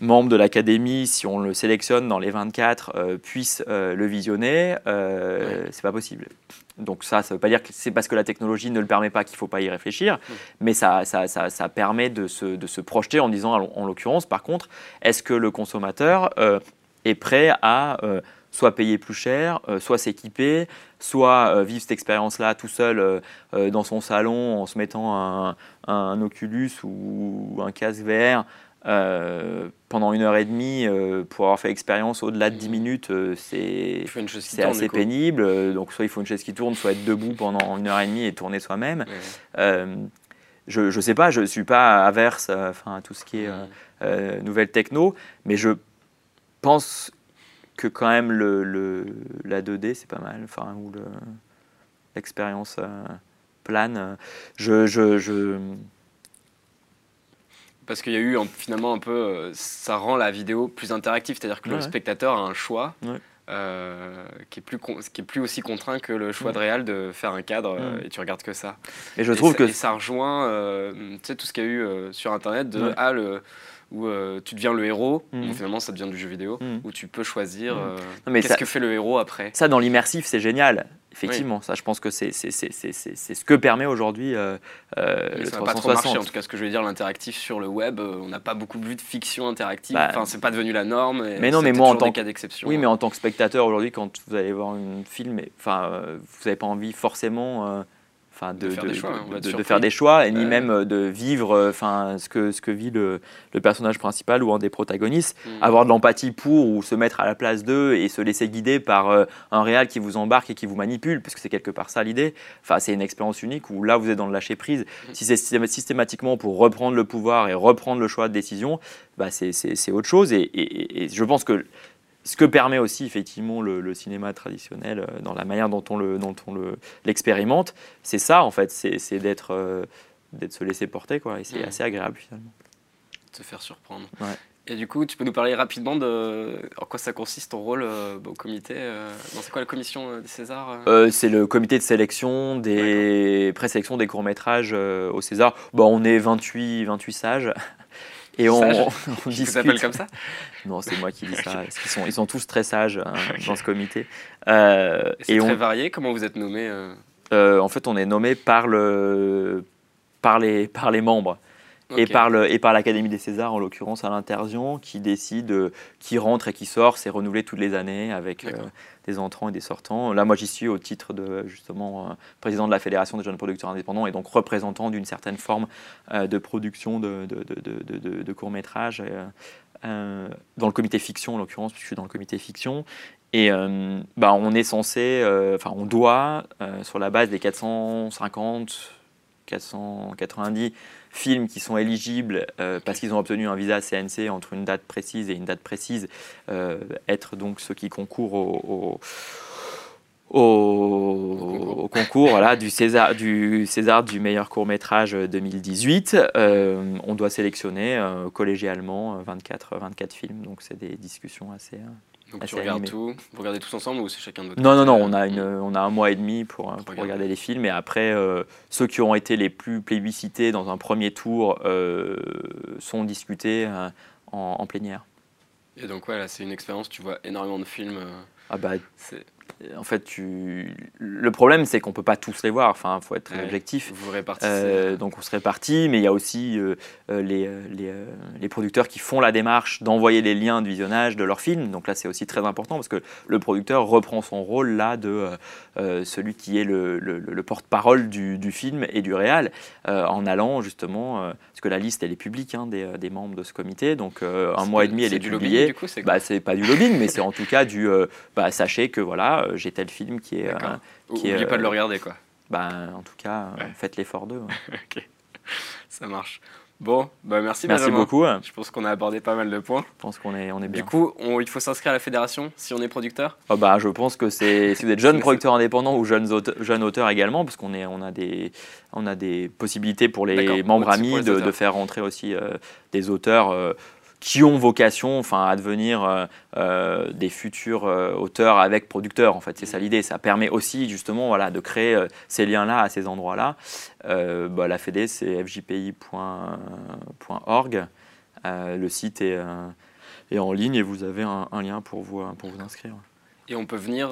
membre de l'académie, si on le sélectionne dans les 24, euh, puisse euh, le visionner, euh, c'est pas possible. Donc ça, ça ne veut pas dire que c'est parce que la technologie ne le permet pas qu'il ne faut pas y réfléchir, mais ça, ça, ça, ça, permet de se, de se projeter en disant, en, l'occurrence, par contre, est-ce que le consommateur est prêt à soit payer plus cher, soit s'équiper, soit vivre cette expérience-là tout seul dans son salon en se mettant un, un Oculus ou un casque VR euh, pendant une heure et demie, euh, pour avoir fait l'expérience au-delà de 10 mmh. minutes, euh, c'est assez pénible. Donc, soit il faut une chaise qui tourne, soit être debout pendant une heure et demie et tourner soi-même. je ne sais pas, je ne suis pas averse enfin, à tout ce qui est nouvelle techno, mais je pense que quand même le, le la 2D, c'est pas mal. Enfin, ou l'expérience plane. je, je, je parce qu'il y a eu finalement un peu, euh, ça rend la vidéo plus interactive, c'est-à-dire que le spectateur a un choix euh, qui, est plus qui est plus aussi contraint que le choix de réal de faire un cadre euh, et tu regardes que ça. Et je trouve que ça rejoint, tu sais, tout ce qu'il y a eu sur Internet de ah, le où tu deviens le héros, mmh. finalement ça devient du jeu vidéo, mmh. où tu peux choisir mmh. qu'est-ce que fait le héros après. Ça, dans l'immersif, c'est génial. Effectivement, ça, je pense que c'est ce que permet aujourd'hui euh, euh, ça pas trop marché, en tout cas, ce que je veux dire, l'interactif sur le web, euh, on n'a pas beaucoup vu de fiction interactive. Bah, enfin, c'est pas devenu la norme. mais non, mais moi, en tant cas d'exception. Oui, mais en tant que spectateur aujourd'hui, quand vous allez voir un film, enfin, vous n'avez pas envie forcément de, faire, des choix, et ni même euh, de vivre euh, enfin, ce, que, ce que vit le, personnage principal ou un des protagonistes. Mm. Avoir de l'empathie pour ou se mettre à la place d'eux et se laisser guider par euh, un réal qui vous embarque et qui vous manipule, parce que c'est quelque part ça l'idée. Enfin, c'est une expérience unique où là, vous êtes dans le lâcher prise. Mm. Si c'est systématiquement pour reprendre le pouvoir et reprendre le choix de décision, bah, c'est autre chose. et je pense que ce que permet aussi effectivement le, cinéma traditionnel euh, dans la manière dont on le, dont on l'expérimente, c'est ça en fait, c'est d'être euh, d'être se laisser porter quoi, et c'est assez agréable finalement. Se faire surprendre. Et du coup, tu peux nous parler rapidement de en quoi ça consiste ton rôle euh, au comité C'est quoi la commission des Césars C'est le comité de sélection des présélection des courts métrages au César. Bon, on est 28 28 sages. Et on, on <laughs> <laughs> discute. comme ça <laughs> Non, c'est moi qui dis ça. Ils sont, ils sont tous très sages hein, dans ce comité. Euh, c'est très varié. Comment vous êtes nommé euh euh, En fait, on est nommé par, le, par, les, par les membres. Et par, le, et par l'Académie des Césars, en l'occurrence à l'Intersion, qui décide qui rentre et qui sort. C'est renouvelé toutes les années avec des entrants et des sortants. Là, moi, j'y suis au titre de justement euh, président de la Fédération des jeunes producteurs indépendants et donc représentant d'une certaine forme euh, de production de, de, de, courts métrages euh, dans le comité fiction, en l'occurrence, puisque je suis dans le comité fiction. Et bah, on est censé, enfin, on doit, sur la base des 450, 490 films qui sont éligibles euh, parce qu'ils ont obtenu un visa CNC entre une date précise et une date précise, euh, être donc ceux qui concourent au, concours du, César, du César du meilleur court métrage 2018. Euh, on doit sélectionner collégialement 24, 24 films, donc c'est des discussions assez, donc tu regardes tout, vous regardez tous ensemble ou c'est chacun de Non, non, non, on a, une, on a un mois et demi pour, pour, regarder. les films et après, euh, ceux qui ont été les plus plébiscités dans un premier tour euh, sont discutés euh, en, en, plénière. Et donc ouais, là c'est une expérience, tu vois énormément de films. ah bah, en fait, tu... le problème, c'est qu'on ne peut pas tous les voir. Enfin, il faut être objectif. Vous euh, donc, on se répartit, mais il y a aussi euh, euh, les, les, les, producteurs qui font la démarche d'envoyer les liens de visionnage de leurs films. Donc là, c'est aussi très important parce que le producteur reprend son rôle là de celui qui est le, le, porte-parole du, du, film et du réal en allant justement, parce que la liste, elle est publique hein, des, des, membres de ce comité. Donc, un mois et demi, elle est, publiée. du coup, c'est bah, pas du lobbying, mais c'est en tout cas du. Bah, sachez que voilà euh, j'ai tel film qui est. Euh, qui N'oubliez pas de le euh, regarder, quoi. Ben, en tout cas, faites l'effort d'eux. <laughs> ok, ça marche. Bon, bah merci Merci beaucoup. Je pense qu'on a abordé pas mal de points. Je pense qu'on est, on est bien. Du coup, il faut s'inscrire à la fédération si on est producteur? Oh bah, Je pense que c'est <laughs> si vous êtes jeune producteur indépendant ou jeune auteur, jeune auteur également, parce qu'on on a, des, on a des possibilités pour les membres amis de, de, faire rentrer aussi euh, des auteurs. Euh, qui ont vocation enfin, à devenir euh, euh, des futurs euh, auteurs avec producteurs. En fait, c'est ça l'idée. Ça permet aussi justement voilà, de créer ces liens-là à ces endroits-là. Bah, la FED, c'est fjpi.org. le site est, est, en ligne et vous avez un, lien pour vous, pour vous inscrire. Et on peut venir,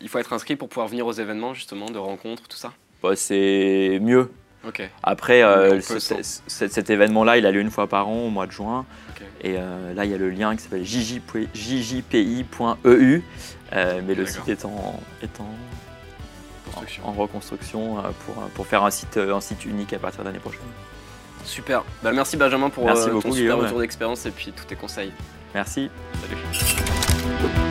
il faut être inscrit pour pouvoir venir aux événements justement, de rencontres, tout ça? Bah, C'est mieux. Après, euh, cet événement-là, il a lieu une fois par an au mois de juin. Et euh, là, il y a le lien qui s'appelle jjpi.eu. Euh, mais le site est en, en, reconstruction pour, pour faire un site, un site unique à partir de l'année prochaine. Super. Bah, merci Benjamin pour ton super retour d'expérience et puis tous tes conseils. Merci. Salut.